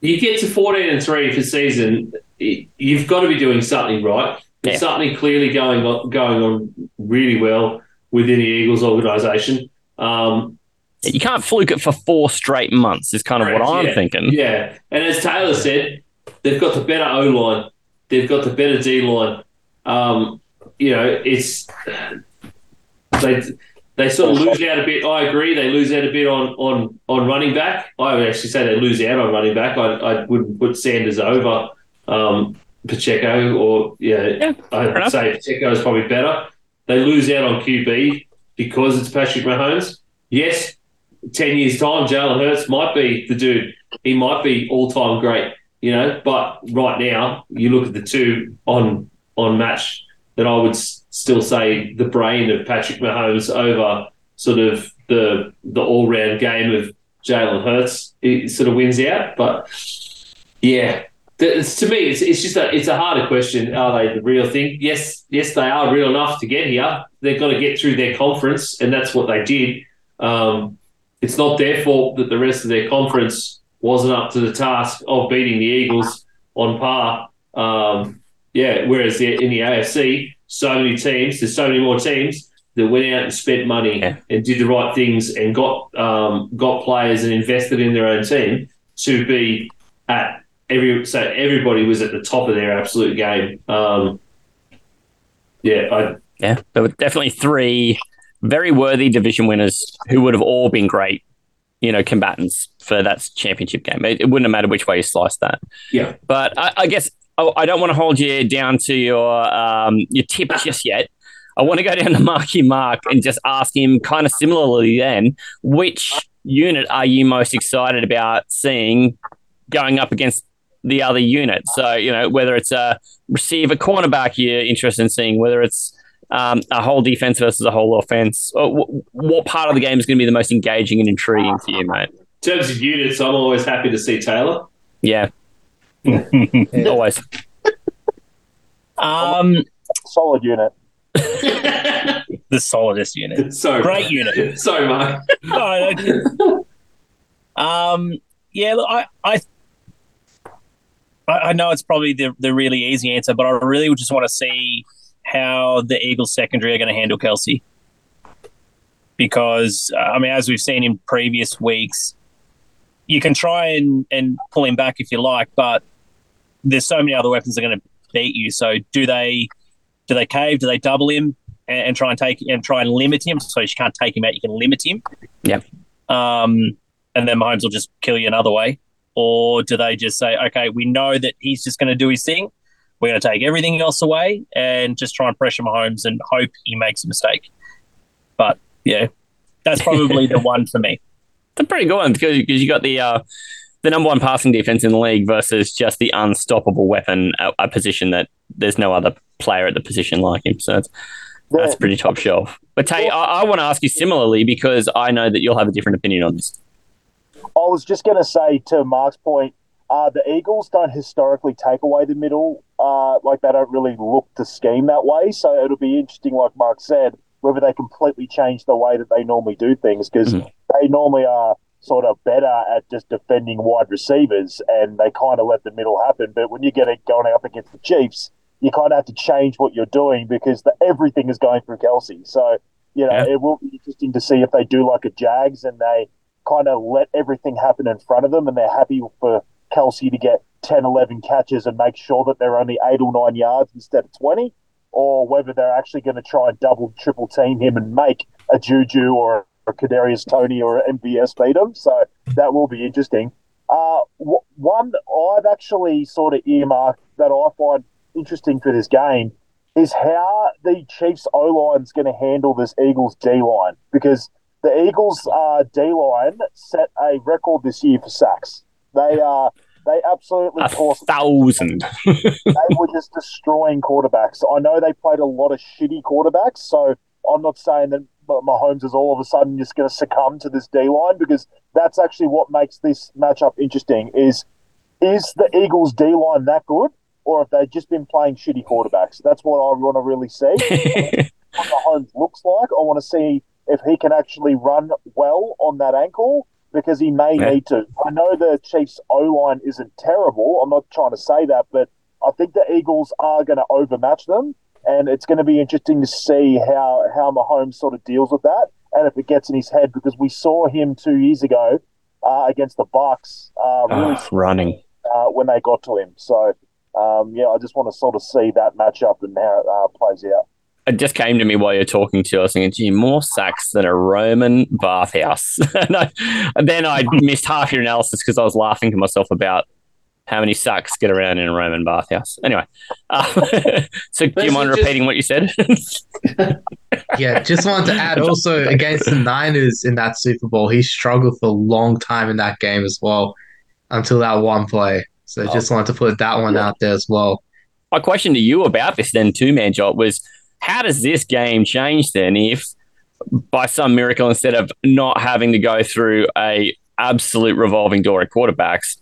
you get to fourteen and three for season, you've got to be doing something right. There's Yeah. something clearly going on, going on really well within the Eagles organisation. Um, You can't fluke it for four straight months, is kind of what I'm yeah. thinking. Yeah, and as Taylor said, they've got the better O line, they've got the better D line. Um, you know, it's they they sort of lose out a bit. I agree, they lose out a bit on on on running back. I would actually say they lose out on running back. I I wouldn't put Sanders over um, Pacheco, or yeah, Yeah, I would enough. say Pacheco is probably better. They lose out on QB because it's Patrick Mahomes. Yes, 10 years' time, Jalen Hurts might be the dude. He might be all time great, you know, but right now, you look at the two on on match that I would s- still say the brain of Patrick Mahomes over sort of the the all round game of Jalen Hurts. It sort of wins out, but yeah. It's, to me, it's, it's just a it's a harder question. Are they the real thing? Yes, yes, they are real enough to get here. They've got to get through their conference, and that's what they did. Um, it's not their fault that the rest of their conference wasn't up to the task of beating the Eagles on par. Um, yeah, whereas in the AFC, so many teams, there's so many more teams that went out and spent money Yeah. and did the right things and got um, got players and invested in their own team to be at every. So everybody was at the top of their absolute game. Um, yeah, I, Yeah, there were definitely three very worthy division winners who would have all been great, you know, combatants for that championship game. It, it wouldn't have mattered which way you sliced that. yeah. But I, I guess I, I don't want to hold you down to your um, your tip just yet. I want to go down to Marky Mark and just ask him kind of similarly then, which unit are you most excited about seeing going up against the other unit? So, you know, whether it's a receiver, cornerback you're interested in seeing, whether it's um, a whole defense versus a whole offense, or wh- what part of the game is going to be the most engaging and intriguing for you, mate? In terms of units, I'm always happy to see Taylor. Yeah. Always. Um, Solid unit. the solidest unit. So Great unit. So Mark. No, no. um, yeah, look, I, I, I I know it's probably the the really easy answer, but I really would just want to see how the Eagles secondary are going to handle Kelce. Because uh, I mean, as we've seen in previous weeks, you can try and, and pull him back if you like, but there's so many other weapons that are going to beat you. So do they do they cave? Do they double him and, and try and take and try and limit him? So you can't take him out, you can limit him. Yeah. Um, and then Mahomes will just kill you another way. Or do they just say, okay, we know that he's just going to do his thing. We're going to take everything else away and just try and pressure Mahomes and hope he makes a mistake. But yeah, that's probably the one for me. It's a pretty good one because you got the uh, the number one passing defense in the league versus just the unstoppable weapon, a, a position that there's no other player at the position like him. So it's, that's pretty top shelf. But Tay, I, I want to ask you similarly because I know that you'll have a different opinion on this. I was just going to say to Mark's point, uh, the Eagles don't historically take away the middle. Uh, like they don't really look to scheme that way. So it'll be interesting, like Mark said, whether they completely change the way that they normally do things because Mhm. they normally are sort of better at just defending wide receivers and they kind of let the middle happen. But when you get it going up against the Chiefs, you kind of have to change what you're doing because the, everything is going through Kelce. So, you know, Yeah. it will be interesting to see if they do like a Jags and they kind of let everything happen in front of them and they're happy for Kelce to get 10, 11 catches and make sure that they're only eight or nine yards instead of 20, or whether they're actually going to try and double, triple team him and make a Juju or a Kadarius Toney or an MVS beat him. So that will be interesting. Uh, w- one I've actually sort of earmarked that I find interesting for this game is how the Chiefs O line is going to handle this Eagles D line because the Eagles uh, D line set a record this year for sacks. They uh, they absolutely A tossed thousand. they were just destroying quarterbacks. I know they played a lot of shitty quarterbacks, so I'm not saying that Mahomes is all of a sudden just going to succumb to this D line because that's actually what makes this matchup interesting. Is is the Eagles D line that good, or have they just been playing shitty quarterbacks? That's what I want to really see. what Mahomes looks like. I want to see if he can actually run well on that ankle because he may Yeah. need to. I know the Chiefs' O line isn't terrible. I'm not trying to say that, but I think the Eagles are going to overmatch them, and it's going to be interesting to see how how Mahomes sort of deals with that, and if it gets in his head because we saw him two years ago uh, against the Bucs uh, really Oh, running. uh, when they got to him. So. Um, yeah, I just want to sort of see that matchup and how it uh, plays out. It just came to me while you're talking to. Us, I was thinking, gee, more sacks than a Roman bathhouse. and, I, and then I missed half your analysis because I was laughing to myself about how many sacks get around in a Roman bathhouse. Anyway, uh, so do you mind just- repeating what you said? Yeah, just wanted to add also against the Niners in that Super Bowl, he struggled for a long time in that game as well until that one play. So just wanted to put that one out there as well. My question to you about this then too, man, Jot, was how does this game change then if by some miracle instead of not having to go through a absolute revolving door at quarterbacks,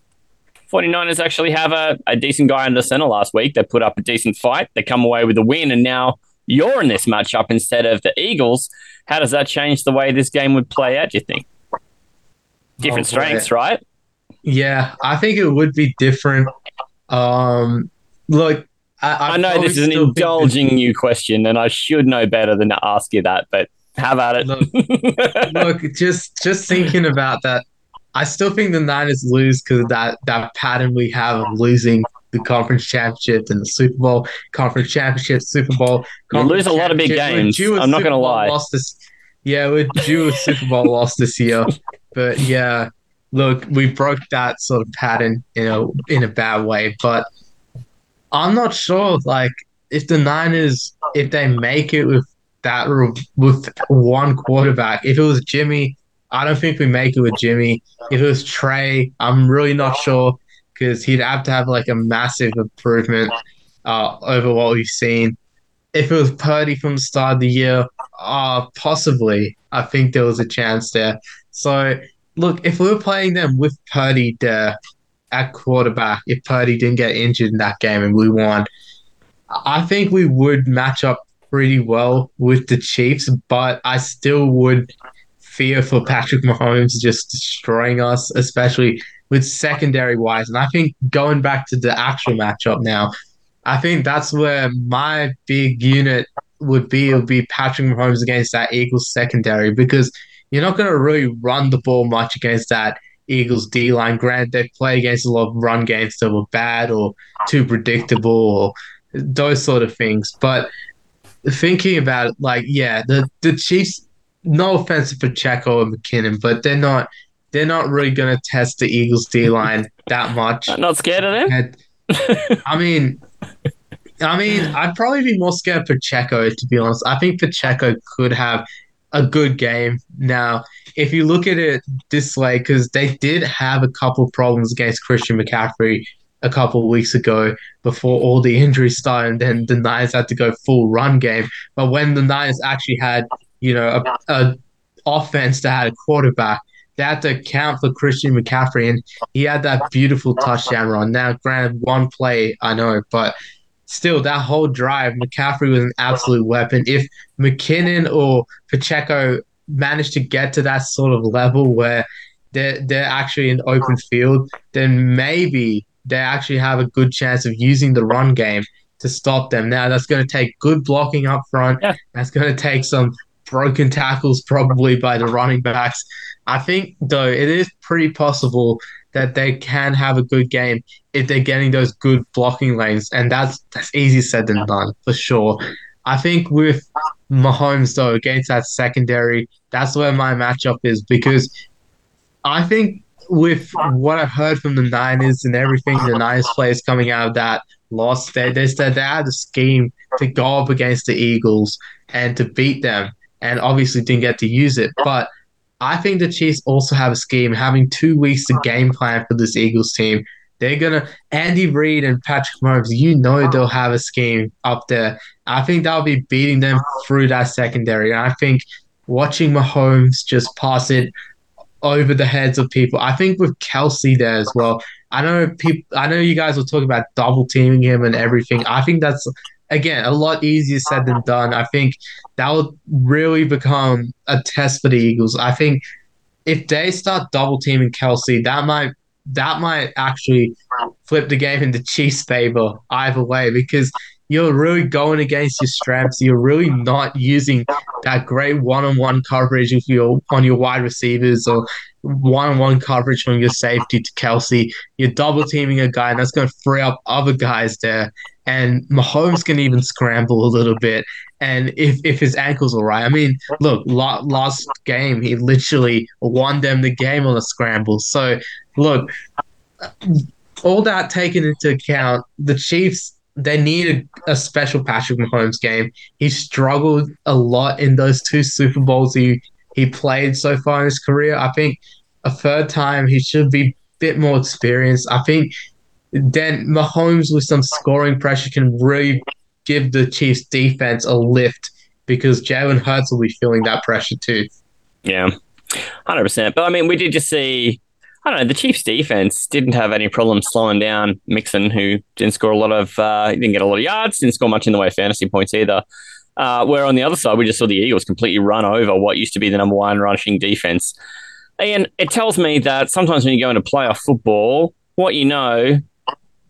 49ers actually have a, a decent guy under center last week. They put up a decent fight. They come away with a win, and now you're in this matchup instead of the Eagles. How does that change the way this game would play out, do you think? Different Oh, strengths, right? Yeah, I think it would be different. Um, look, I, I know this is an indulging you question, and I should know better than to ask you that, but how about it? Look, look, just just thinking about that, I still think the Niners lose because that that pattern we have of losing the conference championship and the Super Bowl, conference championship, Super Bowl. You lose a lot of big games. I'm not gonna Bowl lie. this, yeah, we're due a Super Bowl loss this year, but yeah, look, we broke that sort of pattern in a in a bad way. But I'm not sure, like, if the Niners, if they make it with that with one quarterback. If it was Jimmy, I don't think we make it with Jimmy. If it was Trey, I'm really not sure because he'd have to have like a massive improvement uh, over what we've seen. If it was Purdy from the start of the year, uh, possibly. I think there was a chance there. So, look, if we were playing them with Purdy there at quarterback, if Purdy didn't get injured in that game and we won, I think we would match up pretty well with the Chiefs, but I still would fear for Patrick Mahomes just destroying us, especially with secondary wise. And I think going back to the actual matchup now, I think that's where my big unit would be. It would be Patrick Mahomes against that Eagles secondary because you're not going to really run the ball much against that Eagles D line. Grant, they play against a lot of run games that were bad or too predictable or those sort of things. But thinking about it, like, yeah, the, the Chiefs, no offense for Checo and McKinnon, but they're not they're not really going to test the Eagles D line that much. Not scared of them? I mean, I mean, I'd probably be more scared for Checo to be honest. I think Pacheco could have a good game. Now, if you look at it this way, because they did have a couple problems against Christian McCaffrey a couple of weeks ago before all the injuries started, and then the Niners had to go full run game. But when the Niners actually had, you know, a, a offense that had a quarterback, they had to account for Christian McCaffrey, and he had that beautiful touchdown run. Now, granted, one play, I know, but still, that whole drive, McCaffrey was an absolute weapon. If McKinnon or Pacheco managed to get to that sort of level where they're, they're actually in open field, then maybe they actually have a good chance of using the run game to stop them. Now, that's going to take good blocking up front. Yeah. That's going to take some broken tackles probably by the running backs. I think, though, it is pretty possible that they can have a good game if they're getting those good blocking lanes, and that's that's easier said than done for sure. I think with Mahomes though against that secondary, that's where my matchup is because I think with what I've heard from the Niners and everything, the Niners players coming out of that loss, they they said they had a scheme to go up against the Eagles and to beat them, and obviously didn't get to use it, but. I think the Chiefs also have a scheme, having two weeks to game plan for this Eagles team. They're gonna Andy Reid and Patrick Mahomes. You know they'll have a scheme up there. I think that'll be beating them through that secondary. And I think watching Mahomes just pass it over the heads of people. I think with Kelce there as well. I know people. I know you guys will talk about double teaming him and everything. I think that's again a lot easier said than done. I think that will really become a test for the Eagles. I think if they start double teaming Kelce, that might that might actually flip the game in the Chiefs' favor either way because you're really going against your strengths. You're really not using that great one-on-one coverage if you're on your wide receivers or one-on-one coverage from your safety to Kelce. You're double teaming a guy, and that's going to free up other guys there. And Mahomes can even scramble a little bit. And if, if his ankle's all right, I mean, look, last game, he literally won them the game on a scramble. So, look, all that taken into account, the Chiefs they need a, a, special Patrick Mahomes game. He struggled a lot in those two Super Bowls he he played so far in his career. I think a third time he should be a bit more experienced. I think then Mahomes with some scoring pressure can really give the Chiefs defense a lift because Jalen Hurts will be feeling that pressure too. Yeah, hundred percent. But I mean, we did just see I don't know. The Chiefs' defense didn't have any problem slowing down Mixon, who didn't score a lot of, uh, didn't get a lot of yards, didn't score much in the way of fantasy points either. Uh, where on the other side, we just saw the Eagles completely run over what used to be the number one rushing defense. And it tells me that sometimes when you go into playoff football, what you know,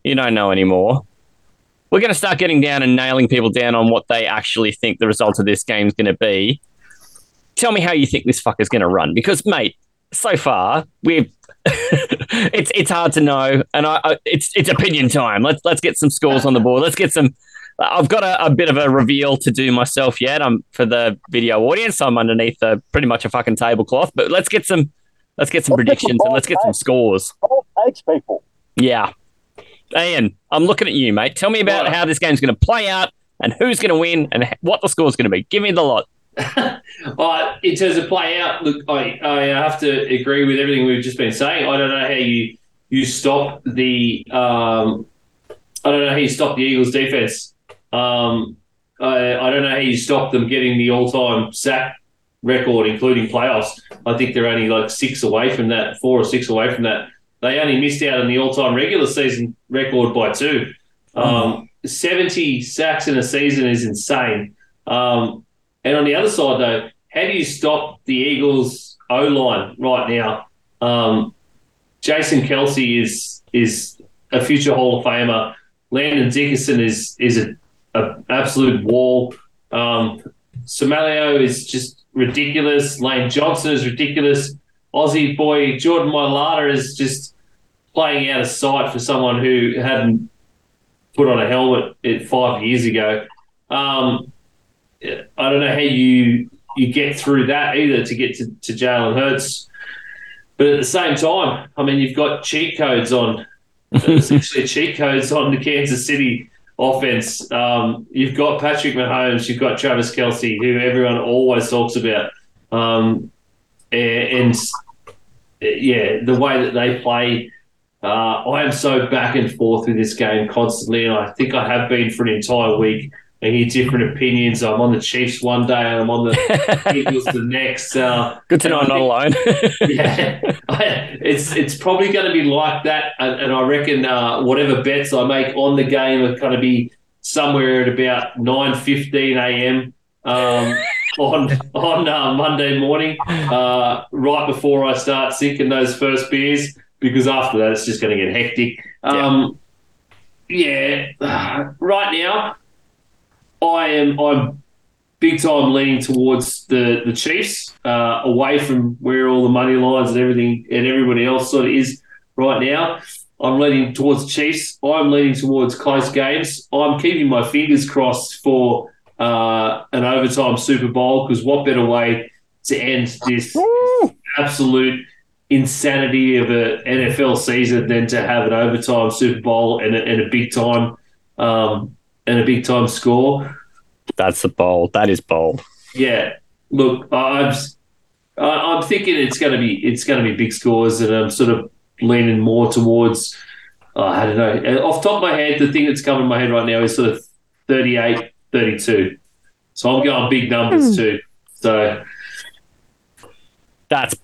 you don't know anymore. We're going to start getting down and nailing people down on what they actually think the result of this game is going to be. Tell me how you think this fucker's going to run. Because, mate, so far, we've it's it's hard to know, and I, I, it's it's opinion time. Let's let's get some scores on the board. Let's get some. I've got a, a bit of a reveal to do myself yet. I'm for the video audience. I'm underneath a, pretty much a fucking tablecloth, but let's get some let's get some let's predictions get and let's get some scores. Takes people. Yeah, Ian, I'm looking at you, mate. Tell me about right. how this game's going to play out and who's going to win and what the score's going to be. Give me the lot. uh, in terms of play out, look, I, I have to agree with everything we've just been saying. I don't know how you you stop the um, I don't know how you stop the Eagles defense. Um, I, I don't know how you stop them getting the all time sack record, including playoffs. I think they're only like six away from that, four or six away from that. They only missed out on the all time regular season record by two. Um, mm. 70 sacks in a season is insane. Um, and on the other side, though, how do you stop the Eagles' O line right now? Um, Jason Kelce is is a future Hall of Famer. Landon Dickerson is is a, a absolute wall. Um, Seumalo is just ridiculous. Lane Johnson is ridiculous. Aussie boy Jordan Mailata is just playing out of sight for someone who hadn't put on a helmet it five years ago. Um, I don't know how you you get through that either to get to, to Jalen Hurts. But at the same time, I mean, you've got cheat codes on, essentially cheat codes on the Kansas City offense. Um, you've got Patrick Mahomes, you've got Travis Kelce, who everyone always talks about. Um, and, and, yeah, the way that they play, uh, I am so back and forth with this game constantly, and I think I have been for an entire week. I hear different opinions. I'm on the Chiefs one day, and I'm on the Eagles the next. Uh, Good to know I'm not alone. yeah, I, it's it's probably going to be like that, and, and I reckon uh, whatever bets I make on the game are going to be somewhere at about nine fifteen a.m. Um, on on uh, Monday morning, uh, right before I start sinking those first beers, because after that it's just going to get hectic. Um, yeah, right now I am I'm big time leaning towards the the Chiefs, uh, away from where all the money lines and everything and everybody else sort of is right now. I'm leaning towards Chiefs. I'm leaning towards close games. I'm keeping my fingers crossed for uh, an overtime Super Bowl because what better way to end this absolute insanity of an NFL season than to have an overtime Super Bowl and a, and a big time um, and a big time score. That's a bold. That is bold. Yeah, look, I'm I'm thinking it's going to be it's going to be big scores, and I'm sort of leaning more towards uh, I don't know. Off the top of my head, the thing that's coming to my head right now is sort of 38, 32. So I'm going big numbers hmm. too. So That's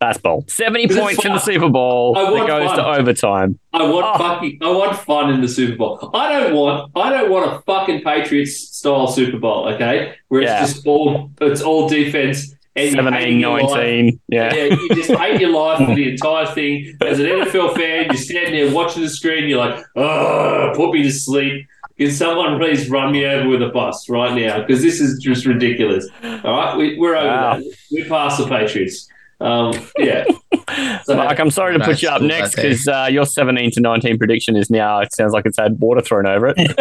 that's bold. Seventy points in the. Super Bowl I that want goes to overtime. I want Oh. fucking I want fun in the Super Bowl. I don't want I don't want a fucking Patriots style Super Bowl, okay? Where it's Yeah. just all it's all defense and 17, 19. Yeah. Yeah, you just hate your life for the entire thing. As an NFL fan, you're standing there watching the screen, you're like, oh, put me to sleep. Can someone please run me over with a bus right now? Because this is just ridiculous. All right, we, we're over Wow. that. We're past the Patriots. Um, yeah. So, Mark, I'm sorry to put you up next that day. because uh, your 17 to 19 prediction is now, it sounds like it's had water thrown over it.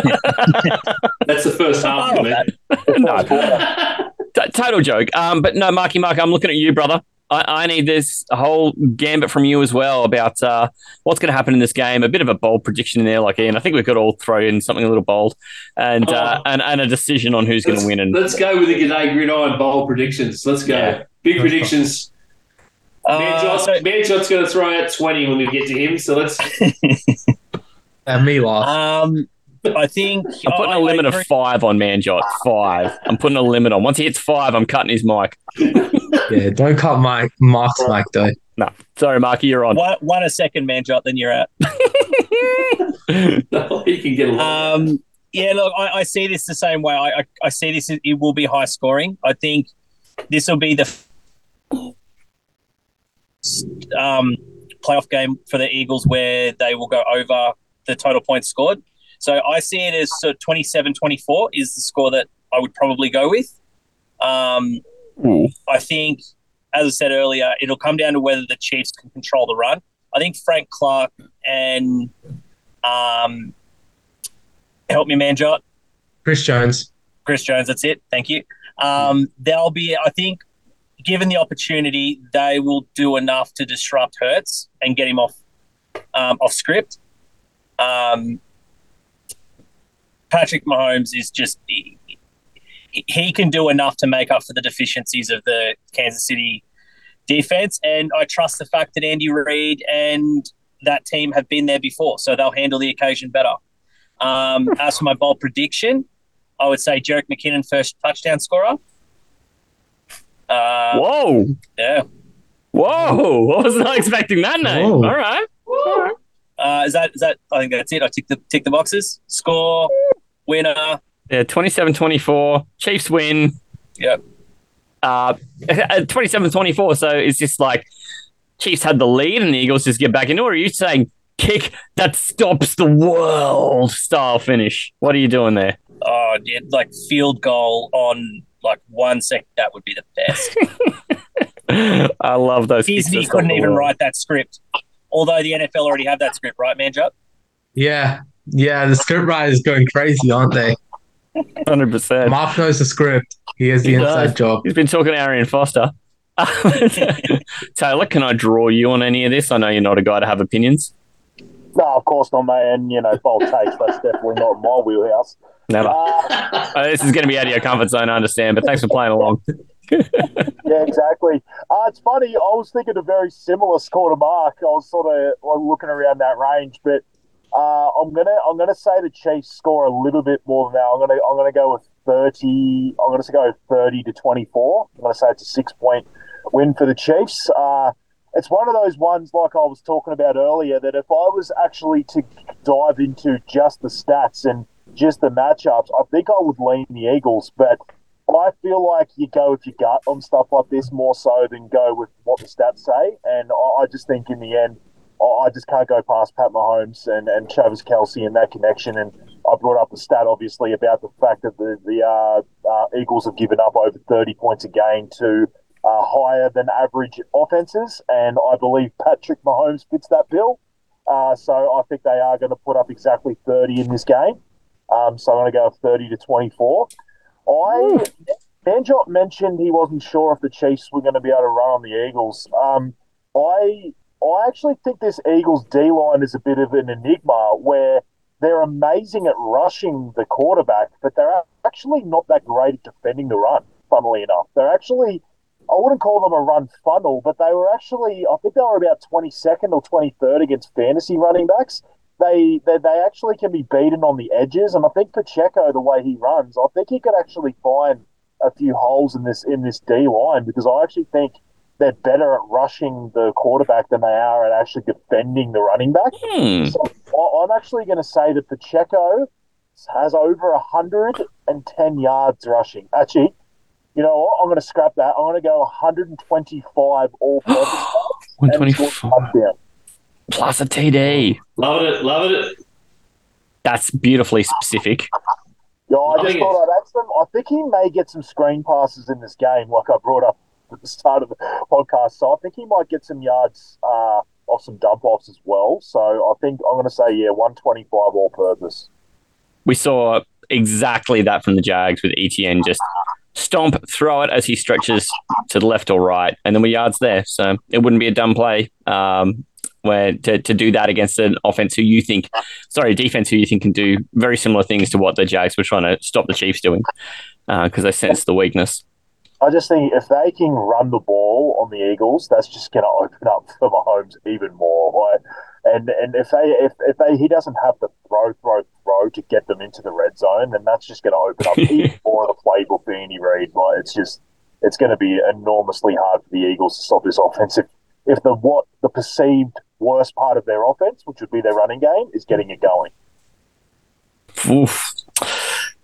that's the first half of it. no, total joke. Um, but no, Marky Mark, I'm looking at you, brother. I, I need this whole gambit from you as well about uh, what's going to happen in this game. A bit of a bold prediction in there, like Ian. I think we've could all throw in something a little bold, and uh, Oh. and, and a decision on who's going to win. And let's go with the G'day Gridiron bold predictions. Let's go. Yeah. Big predictions. Man, Uh, Jot's, so, Man going to throw out 20 when we get to him. So let's. And me last. um, I think I'm putting I- a I limit of five on Manjot. Five. I'm putting a limit on. Once he hits five, I'm cutting his mic. yeah, don't cut Mike Mark's mic though. No, sorry, Marky, you're on. One, one a second, Manjot, then you're out. he can get along. Um, yeah, look, I, I see this the same way. I, I, I see this; it will be high scoring. I think this will be the um, playoff game for the Eagles where they will go over the total points scored. So I see it as sort of 27-24 is the score that I would probably go with. Um, Ooh. I think, as I said earlier, it'll come down to whether the Chiefs can control the run. I think Frank Clark and um, help me, Manjot, Chris Jones. Chris Jones. That's it. Thank you. Um, they'll be. I think, given the opportunity, they will do enough to disrupt Hurts and get him off um, off script. Um, Patrick Mahomes is just he, he can do enough to make up for the deficiencies of the Kansas City defense, and I trust the fact that Andy Reid and that team have been there before, so they'll handle the occasion better. Um, as for my bold prediction, I would say Jerick McKinnon first touchdown scorer. Uh, Whoa. yeah. Whoa. I was not expecting that name. Whoa. All right. Uh, is that is that? I think that's it. I tick the tick the boxes. Score, winner, Yeah, 27-24. Chiefs win. Yep. Uh, 27-24. So it's just like Chiefs had the lead and the Eagles just get back into it. Or are you saying kick that stops the world style finish? What are you doing there? Oh, yeah, like field goal on like one second. That would be the best. I love those. kicks Disney couldn't even world. write that script. Although the NFL already have that script, right, Manjup? Yeah, yeah. The script writers going crazy, aren't they? 100%. Mark knows the script. He has the He inside does. job. He's been talking to Arian Foster. Taylor, can I draw you on any of this? I know you're not a guy to have opinions. No, of course not, mate. And, you know, bold takes, that's definitely not my wheelhouse. Never. Uh, Uh, this is going to be out of your comfort zone, I understand, but thanks for playing along. yeah, exactly. Uh, it's funny. I was thinking a very similar score to Mark. I was sort of like, looking around that range, but uh, I'm gonna I'm gonna say the Chiefs score a little bit more that. I'm gonna I'm gonna go with thirty. I'm gonna go thirty to twenty four. I'm gonna say it's a six point win for the Chiefs. Uh, it's one of those ones like I was talking about earlier that if I was actually to dive into just the stats and just the matchups, I think I would lean the Eagles, but I feel like you go with your gut on stuff like this more so than go with what the stats say. And I, I just think in the end, I, just can't go past Pat Mahomes and, and Travis Kelce and that connection. And I brought up the stat, obviously, about the fact that the, the uh, uh, Eagles have given up over 30 points a game to uh, higher than average offenses. And I believe Patrick Mahomes fits that bill. Uh, so I think they are going to put up exactly 30 in this game. Um, so I'm going to go 30 to 24. I Manjot mentioned he wasn't sure if the Chiefs were going to be able to run on the Eagles. Um, I I actually think this Eagles D line is a bit of an enigma where they're amazing at rushing the quarterback, but they're actually not that great at defending the run. Funnily enough, they're actually I wouldn't call them a run funnel, but they were actually I think they were about twenty second or twenty third against fantasy running backs. They, they they actually can be beaten on the edges, and I think Pacheco, the way he runs, I think he could actually find a few holes in this in this D line because I actually think they're better at rushing the quarterback than they are at actually defending the running back. Hmm. So I- I'm actually going to say that Pacheco has over 110 yards rushing. Actually, you know what? I'm going to scrap that. I'm going to go 125 all-purpose yards and two 124 touchdowns. plus a TD. Love it, Love it. That's beautifully specific. Yeah, I I just thought I'd ask them. I think he may get some screen passes in this game, like I brought up at the start of the podcast. So I think he might get some yards uh, off some dump offs as well. So I think I'm going to say, yeah, 125 all purpose. We saw exactly that from the Jags with ETN just stomp, throw it as he stretches to the left or right, and then we're yards there. So it wouldn't be a dumb play um, where to, to do that against an offense who you think, sorry, defense who you think can do very similar things to what the Jags were trying to stop the Chiefs doing because they sense the weakness. I just think if they can run the ball on the Eagles, that's just going to open up for Mahomes even more. Like, and and if they if, if they he doesn't have the throw throw throw to get them into the red zone, then that's just going to open up even more of the playbook for Andy Reid. Like it's just it's going to be enormously hard for the Eagles to stop this offense if, if the what the perceived worst part of their offense, which would be their running game, is getting it going. Oof.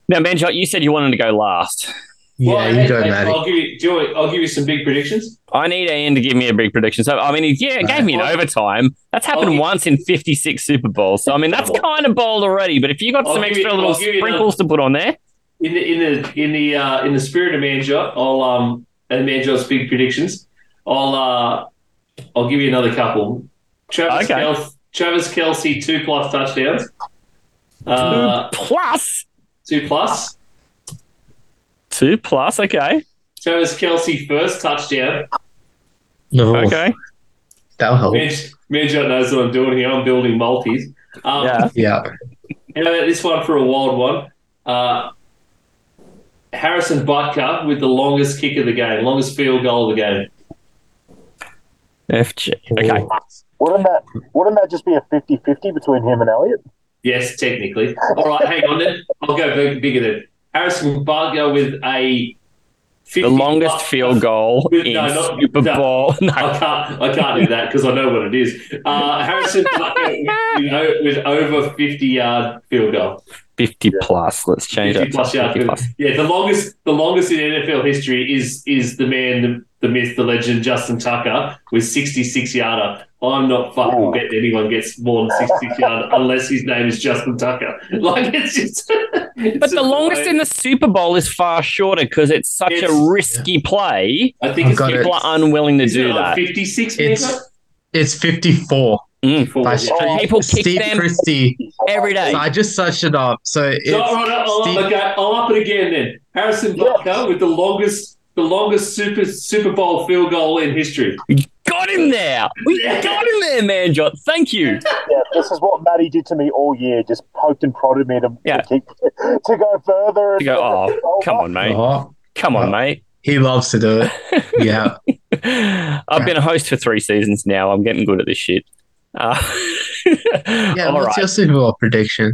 Now, Manjot, you said you wanted to go last. Yeah, Well, you go, hey, Matty. I'll give you, do you I'll give you some big predictions. I need Ian to give me a big prediction. So, I mean, he, yeah, it gave me an Right. overtime. That's happened I'll- once in 56 Super Bowls. So, I mean, that's kind of bold already. But if you got I'll some extra you- little I'll give you sprinkles to put on there, In the in the in the uh, in the spirit of Manjot, I'll um and Manjot's big predictions. I'll uh I'll give you another couple. Travis Okay. Kel- Travis Kelce two plus touchdowns. Uh, plus two plus. Two plus. Okay. Travis Kelce first touchdown. No, Okay. that'll help. Manj- Manjot knows what I'm doing here. I'm building multis. Um, Yeah. Yeah. How about this one for a wild one? Uh, Harrison Butker with the longest kick of the game, longest field goal of the game. FG. Okay. Wouldn't that wouldn't that just be a 50-50 between him and Elliott? Yes, technically. All right, hang on then. I'll go bigger then. Harrison Butker with a 50 The longest field goal With- in no, not- Super no. Bowl. No. I can't. I can't do that because I know what it is. Uh, Harrison with, you know, with over fifty yard field goal. 50 plus. Let's change 50 that. plus to yard 50 field. Yeah, the longest the longest in NFL history is is the man, the, the myth, the legend, Justin Tucker with 66 yarder. I'm not fucking oh. betting anyone gets more than 66 yarder unless his name is Justin Tucker. Like it's just. But the longest in the Super Bowl is far shorter because it's such It's- a risky play. I think I've it's got it. People are unwilling to is it do like that. 56 It's it's 54 Mm. Four, by yeah. Steve, people kick Steve them Christie. Every day. So I just searched it up. So it's So, all right, I'll, Steve- up again, I'll up it again then. Harrison Butker with the longest the longest Super Super Bowl field goal in history. Got him there. We got him there, man, John. Thank you. Yeah, this is what Matty did to me all year. Just poked and prodded me to, Yeah. to, keep, to go further. And You go, oh, come on, mate. oh, Come on, mate. he loves to do it. Yeah. I've been a host for three seasons now. I'm getting good at this shit. Uh, Yeah. all what's right. your Super Bowl prediction?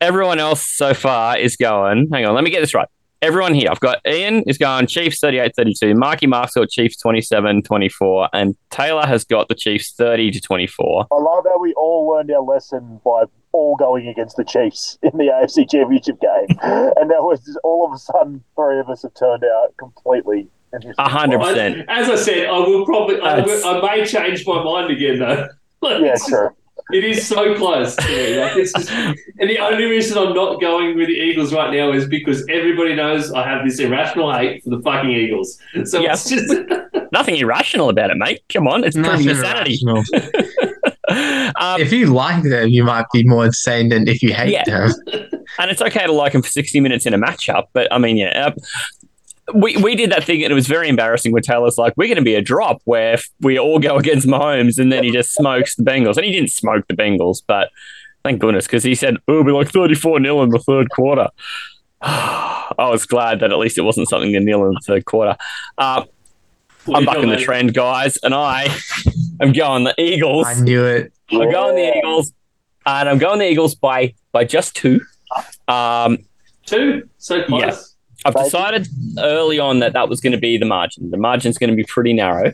Everyone else so far is going. Hang on, let me get this right. Everyone here, I've got Ian is going Chiefs 38 32, Marky Mark's got Chiefs 27 24, and Taylor has got the Chiefs 30 to 24. I love how we all learned our lesson by all going against the Chiefs in the AFC Championship game, and now it's just all of a sudden three of us have turned out completely. A hundred percent. As I said, I will probably I, will, I may change my mind again though. Like, Yeah, it's. It is so close. to me. Like, it's just, and the only reason I'm not going with the Eagles right now is because everybody knows I have this irrational hate for the fucking Eagles. So Yeah. it's just Nothing irrational about it, mate. Come on, it's proving Nothing your sanity. um, if you like them, you might be more insane than if you hate Yeah. them. and it's okay to like them for 60 minutes in a matchup, but I mean, yeah. Uh, we, we did that thing and it was very embarrassing where Taylor's like, we're going to be a drop where we all go against Mahomes and then he just smokes the Bengals. And he didn't smoke the Bengals, but thank goodness because he said, it'll be like 34 nil in the third quarter. I was glad that at least it wasn't something to nil in the third quarter. Uh, I'm bucking the trend, guys, and I am going the Eagles. I knew it. I'm going the Eagles, and I'm going the Eagles by by just two. Um, Two, so close. Yeah. I've decided early on that that was going to be the margin. The margin's going to be pretty narrow.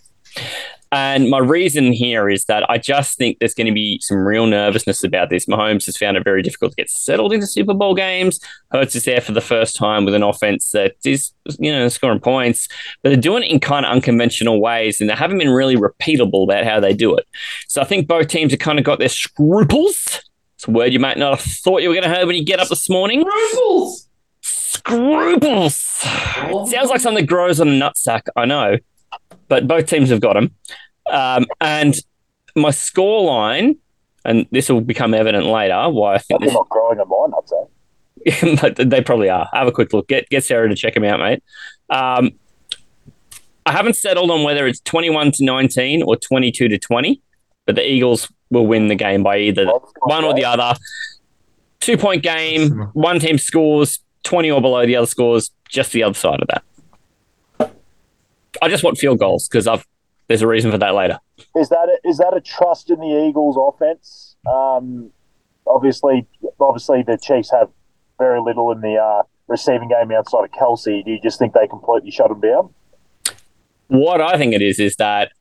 And my reason here is that I just think there's going to be some real nervousness about this. Mahomes has found it very difficult to get settled into Super Bowl games. Hurts is there for the first time with an offense that is, you know, scoring points, but they're doing it in kind of unconventional ways, and they haven't been really repeatable about how they do it. So I think both teams have kind of got their scruples. It's a word you might not have thought you were going to hear when you get up this morning. Ruffles. Scruples. Sounds like something that grows on a nutsack, I know. But both teams have got them. Um, and my score line, and this will become evident later why I think They're not growing on mine, I'd say. but they probably are. Have a quick look. Get get Sarah to check them out, mate. Um, I haven't settled on whether it's 21 to 19 or 22 to 20, but the Eagles will win the game by either one or the other. Two point game, one team scores 20 or below, the other scores just the other side of that. I just want field goals because I've there's a reason for that later. Is that a, is that a trust in the Eagles' offense? Um, obviously, obviously the Chiefs have very little in the uh, receiving game outside of Kelce. Do you just think they completely shut them down? What I think it is is that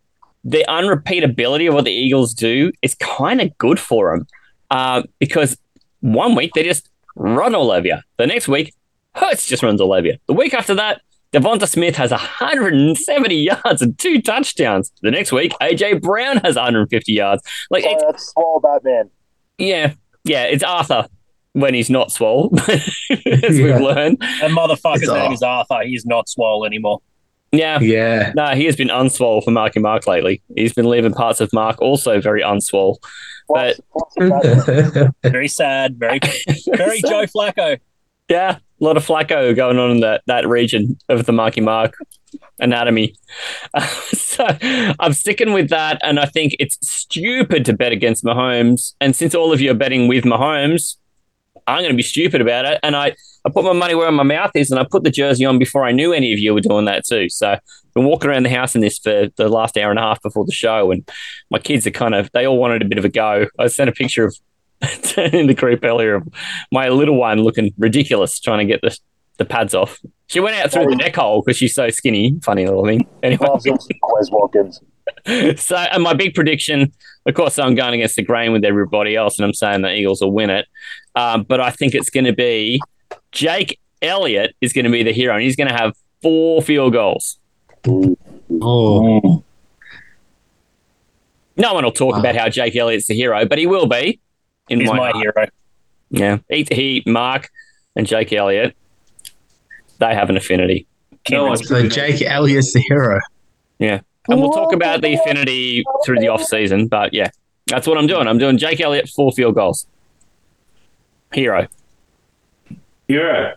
the unrepeatability of what the Eagles do is kind of good for them uh, because one week they just run all over you. The next week, Hurts just runs all over you. The week after that, DeVonta Smith has 170 yards and two touchdowns. The next week, AJ Brown has 150 yards. Like, So it's, that's swallow that man. yeah, yeah, it's Arthur when he's not swole, as Yeah. we've learned. That motherfucker's name is Arthur. He's not swole anymore. Yeah, Yeah. No, he has been unswole for Marky Mark lately. He's been leaving parts of Mark also very unswole. What's, what's? Very sad. Very, very Joe Flacco. Yeah, a lot of flacco going on in that, that region of the Marky Mark anatomy. so I'm sticking with that, and I think it's stupid to bet against Mahomes. And since all of you are betting with Mahomes, I'm going to be stupid about it. And I, I put my money where my mouth is, and I put the jersey on before I knew any of you were doing that too. So I've been walking around the house in this for the last hour and a half before the show, and my kids are kind of they all wanted a bit of a go. I sent a picture of in the group earlier of my little one looking ridiculous trying to get the the pads off. She went out through the neck hole because she's so skinny. Funny little thing. Anyway, Loves him some Quez Watkins. so, and my big prediction, of course, I'm going against the grain with everybody else, and I'm saying the Eagles will win it. Um, but I think it's going to be Jake Elliott is going to be the hero, and he's going to have four field goals. Oh, No one will talk Wow. about how Jake Elliott's the hero, but he will be. In He's my, my hero. Yeah, he, he, Mark, and Jake Elliott, they have an affinity. No so Jake Elliott's the hero. Yeah. And we'll talk about the affinity through the off season, but yeah, that's what I'm doing. I'm doing Jake Elliott four field goals. Hero. Hero.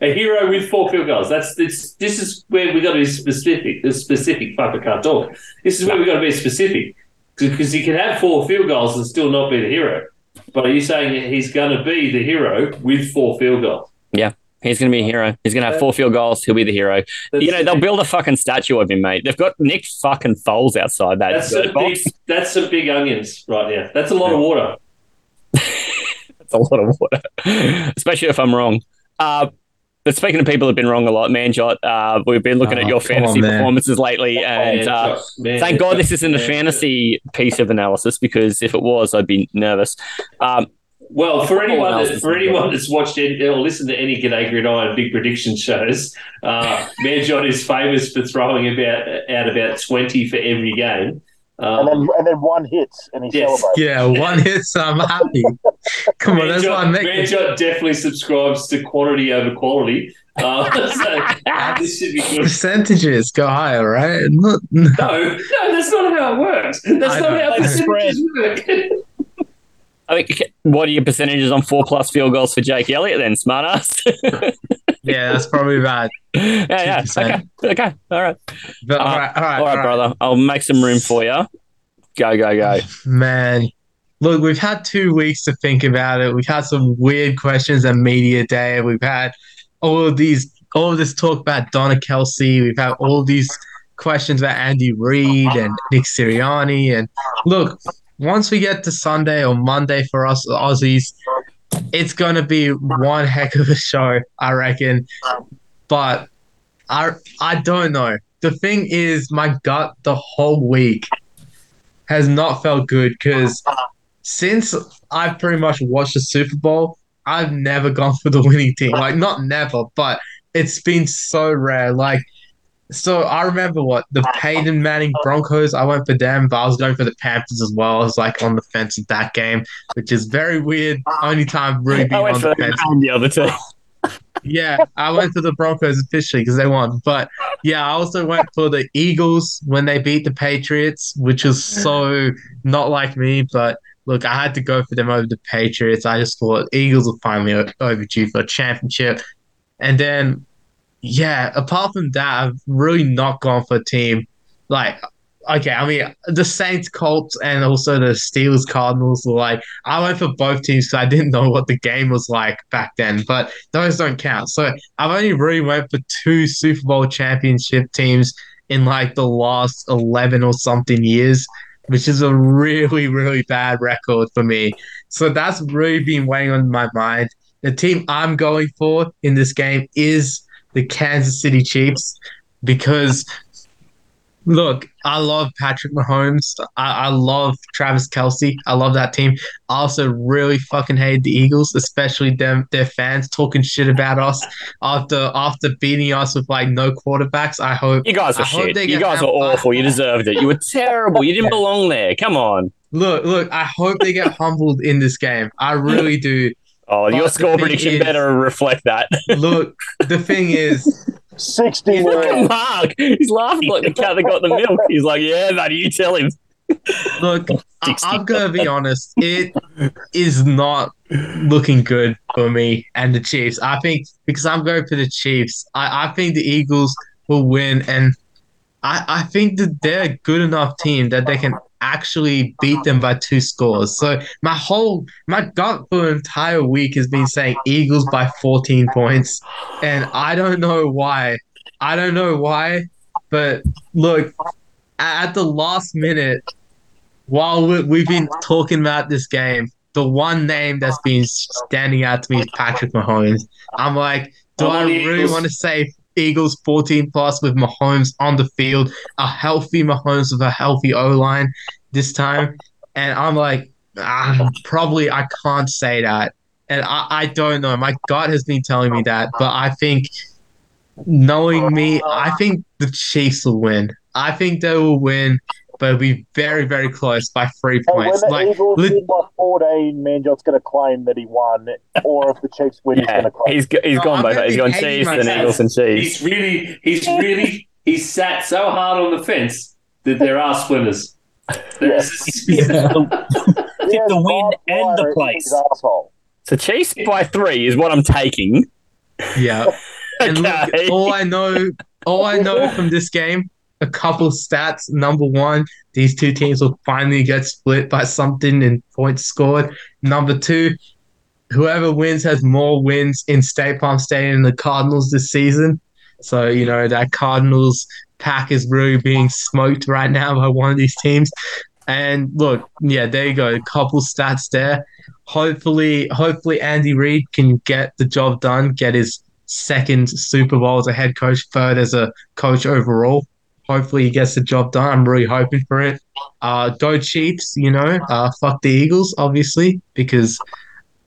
A hero with four field goals. That's this. This is where we got to be specific. The specific. Fuck, I can't talk. This is where we got to be specific because he can have four field goals and still not be the hero. But are you saying he's going to be the hero with four field goals? Yeah. He's going to be a hero. He's going to have four field goals. He'll be the hero. That's, You know, they'll build a fucking statue of him, mate. They've got Nick fucking Foles outside that that's some big. That's some big onions right now. That's a lot of water. That's a lot of water, especially if I'm wrong. Uh, but speaking of people who've been wrong a lot, Manjot, uh, we've been looking at Oh, your fantasy on, performances lately, and Man, uh, man, Thank God this isn't a man, fantasy piece of analysis because if it was, I'd be nervous. Um, Well, for anyone that, for anyone that's watched any, or listened to any G'day Gridiron big prediction shows, uh, Manjot is famous for throwing about out about twenty for every game. And Um, then and then one hits and he Yes. celebrates. Yeah, one hit, so I'm happy. Come on, that's why I'm Man definitely subscribes to quantity over quality. Uh, so this should be good. Percentages go higher, right? Not- No, no, that's not how it works. That's I not know. how Like the spread. percentages work. I what are your percentages on four plus field goals for Jake Elliott then, smartass? yeah, that's probably bad. yeah, yeah. 2%. Okay, okay. All right. But Uh, all right, all right, All right, brother. I'll make some room for you. Go, go, go. Man, look, we've had two weeks to think about it. We've had some weird questions at media day. We've had all of these, all of this talk about Donna Kelce. We've had all these questions about Andy Reid and Nick Sirianni. And look, once we get to Sunday or Monday for us Aussies, it's going to be one heck of a show, I reckon. But I, I don't know. The thing is, my gut the whole week has not felt good because since I've pretty much watched the Super Bowl, I've never gone for the winning team. Like, not never, but it's been so rare. Like, so I remember what the Peyton Manning Broncos. I went for them, but I was going for the Panthers as well. I was like on the fence with that game, which is very weird. Only time really went on the, fence. the other two. Yeah, I went for the Broncos officially because they won. But yeah, I also went for the Eagles when they beat the Patriots, which is so not like me. But look, I had to go for them over the Patriots. I just thought Eagles were finally overdue for a championship. And then, yeah, apart from that, I've really not gone for a team like. Okay, I mean the Saints, Colts, and also the Steelers, Cardinals like I went for both teams because I didn't know what the game was like back then. But those don't count. So I've only really went for two Super Bowl championship teams in like the last eleven or something years, which is a really, really bad record for me. So that's really been weighing on my mind. The team I'm going for in this game is the Kansas City Chiefs because look, I love Patrick Mahomes. I, I love Travis Kelce. I love that team. I also really fucking hate the Eagles, especially them their fans talking shit about us after after beating us with like no quarterbacks. I hope You guys I were shit. You guys that- awful. You deserved it. You were terrible. You didn't belong there. Come on. look look. I hope they get humbled in this game. I really do. Oh, But your score prediction is- better reflect that. Look, the thing is, Sixty Look at. Mark. He's laughing like the cat that got the milk. He's like, yeah, buddy, you tell him. look, I, I'm gonna be honest. It is not looking good for me and the Chiefs. I think because I'm going for the Chiefs. I, I think the Eagles will win, and I, I think that they're a good enough team that they can actually beat them by two scores. So my whole my gut for the entire week has been saying Eagles by 14 points, and I don't know why. I don't know why, but look, at the last minute, while we, we've been talking about this game, the one name that's been standing out to me is Patrick Mahomes. I'm like, do I really want to say Eagles 14 plus with Mahomes on the field, a healthy Mahomes with a healthy O line this time. And I'm like, ah, probably I can't say that. And I, I don't know. My gut has been telling me that, but I think knowing me, I think the Chiefs will win. I think they will win, but it'll be very, very close by three And when points. the Like, Eagles lit- by 14, Manjot's going to claim that he won, or if the Chiefs win, he's going to claim. he's, go- he's No, gone I'm both. gonna He's be gone hating Chiefs and. Eagles and Chiefs. He's really, he's really, he's sat so hard on the fence that there are splinters. There's, Yeah. He has the win and the place. asshole. So Chiefs by three is what I'm taking. yeah. And Okay. look, all I know, all I know from this game, a couple stats. Number one, these two teams will finally get split by something in points scored. Number two, whoever wins has more wins in State Farm Stadium than the Cardinals this season. So you know that Cardinals pack is really being smoked right now by one of these teams. And look, yeah, there you go. A couple stats there. Hopefully, hopefully Andy Reid can get the job done, get his second Super Bowl as a head coach, third as a coach overall. Hopefully he gets the job done. I'm really hoping for it. Uh, go Chiefs, you know. Uh, fuck the Eagles, obviously, because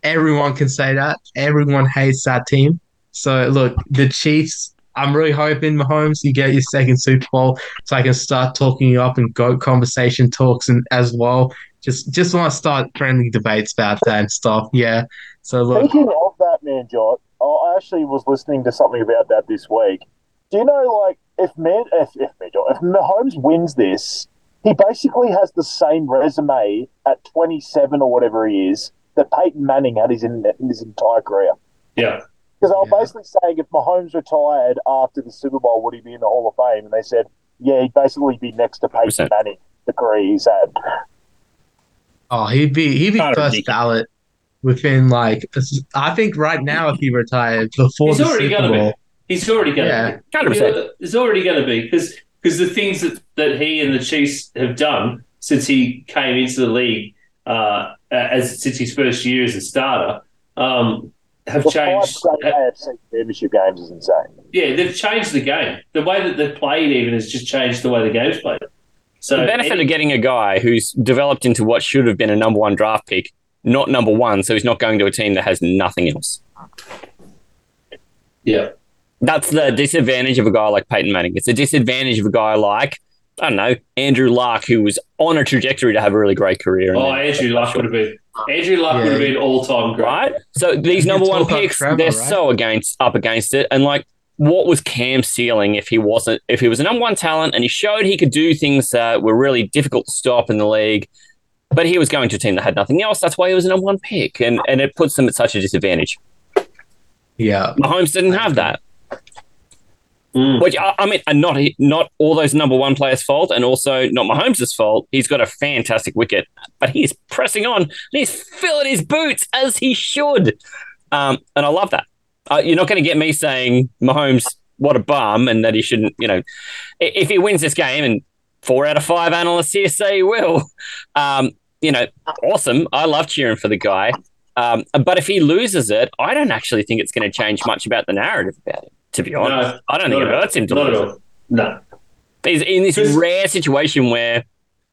everyone can say that. Everyone hates that team. So look, the Chiefs. I'm really hoping Mahomes you get your second Super Bowl, so I can start talking you up and go conversation talks and as well. Just just want to start friendly debates about that and stuff. Yeah. So look, Speaking of that, Manjot, I actually was listening to something about that this week. Do you know, like, if Man, if if, Manjot, if Mahomes wins this, he basically has the same resume at 27 or whatever he is that Peyton Manning had his in, in his entire career. yeah. Because I was Yeah. basically saying if Mahomes retired after the Super Bowl, would he be in the Hall of Fame? And they said, yeah, he'd basically be next to Peyton 100%. Manning, the career he's had. Oh, he'd be he'd be Kinda first ridiculous. ballot within like I think right now if he retired before He's the already Super going to Bowl. Be. He's already going Yeah. to be. 100%. It's already going to be because because the things that, that he and the Chiefs have done since he came into the league uh, as since his first year as a starter um, have The changed. five straight AFC championship games is insane. Yeah, they've changed the game. The way that they've played even has just changed the way the game's played. So the benefit any- of getting a guy who's developed into what should have been a number one draft pick, not number one, so he's not going to a team that has nothing else. yeah, That's the disadvantage of a guy like Peyton Manning. It's a disadvantage of a guy like, I don't know, Andrew Luck, who was on a trajectory to have a really great career. oh, then- Andrew Luck would have been Andrew Luck would have been all time great. right? So these number one picks, Trevor, they're right? so against up against it. And like, what was Cam's ceiling if he wasn't if he was a number one talent and he showed he could do things that were really difficult to stop in the league, but he was going to a team that had nothing else. That's why he was a number one pick, and and it puts them at such a disadvantage. Yeah. Mahomes didn't have that. Mm. Which I, mean, not not all those number one players' fault, and also not Mahomes' fault. He's got a fantastic wicket, but he's pressing on and he's filling his boots as he should, um, and I love that. Uh, you're not going to get me saying Mahomes what a bum and that he shouldn't. You know, if he wins this game, and four out of five analysts here say he will, um, you know, awesome. I love cheering for the guy. Um, but if he loses it, I don't actually think it's going to change much about the narrative about him. To be honest, No, I don't think it hurts him to Not at lose it. all. No, He's in this rare situation where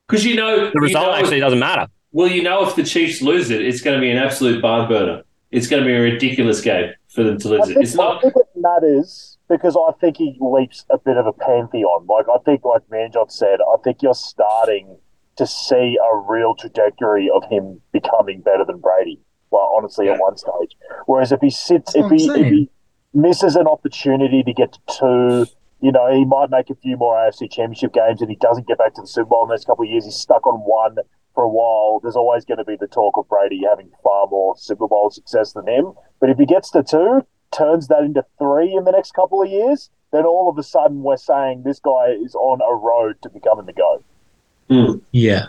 because you know the result you know, actually doesn't matter. Well, you know, if the Chiefs lose it, it's going to be an absolute barn burner. It's going to be a ridiculous game for them to I lose it. think, It's I not. think it matters because I think he leaps a bit of a pantheon. Like I think, like Manjot said, I think you're starting to see a real trajectory of him becoming better than Brady. Well, honestly, Yeah. at one stage. Whereas if he sits, That's if he if he misses an opportunity to get to two, you know, he might make a few more AFC Championship games, and he doesn't get back to the Super Bowl in the next couple of years. He's stuck on one for a while. There's always going to be the talk of Brady having far more Super Bowl success than him. But if he gets to two, turns that into three in the next couple of years, then all of a sudden we're saying this guy is on a road to becoming the GOAT. Hmm. Yeah.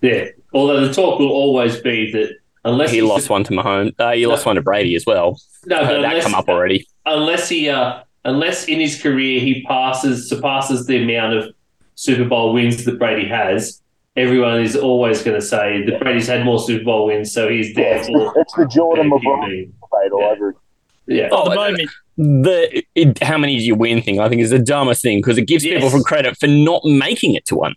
Yeah. Although the talk will always be that unless He lost one to Mahomes. Uh, he lost one to Brady as well. No, but Heard that come up already. unless he, uh, unless in his career he passes surpasses the amount of Super Bowl wins that Brady has, everyone is always going to say that Brady's had more Super Bowl wins, so he's Yeah, it's, therefore the, it's the Jordan their LeBron debate all Yeah. over. Yeah. Oh, At the moment, the it, how many do you win thing, I think, is the dumbest thing because it gives Yes. people from credit for not making it to one.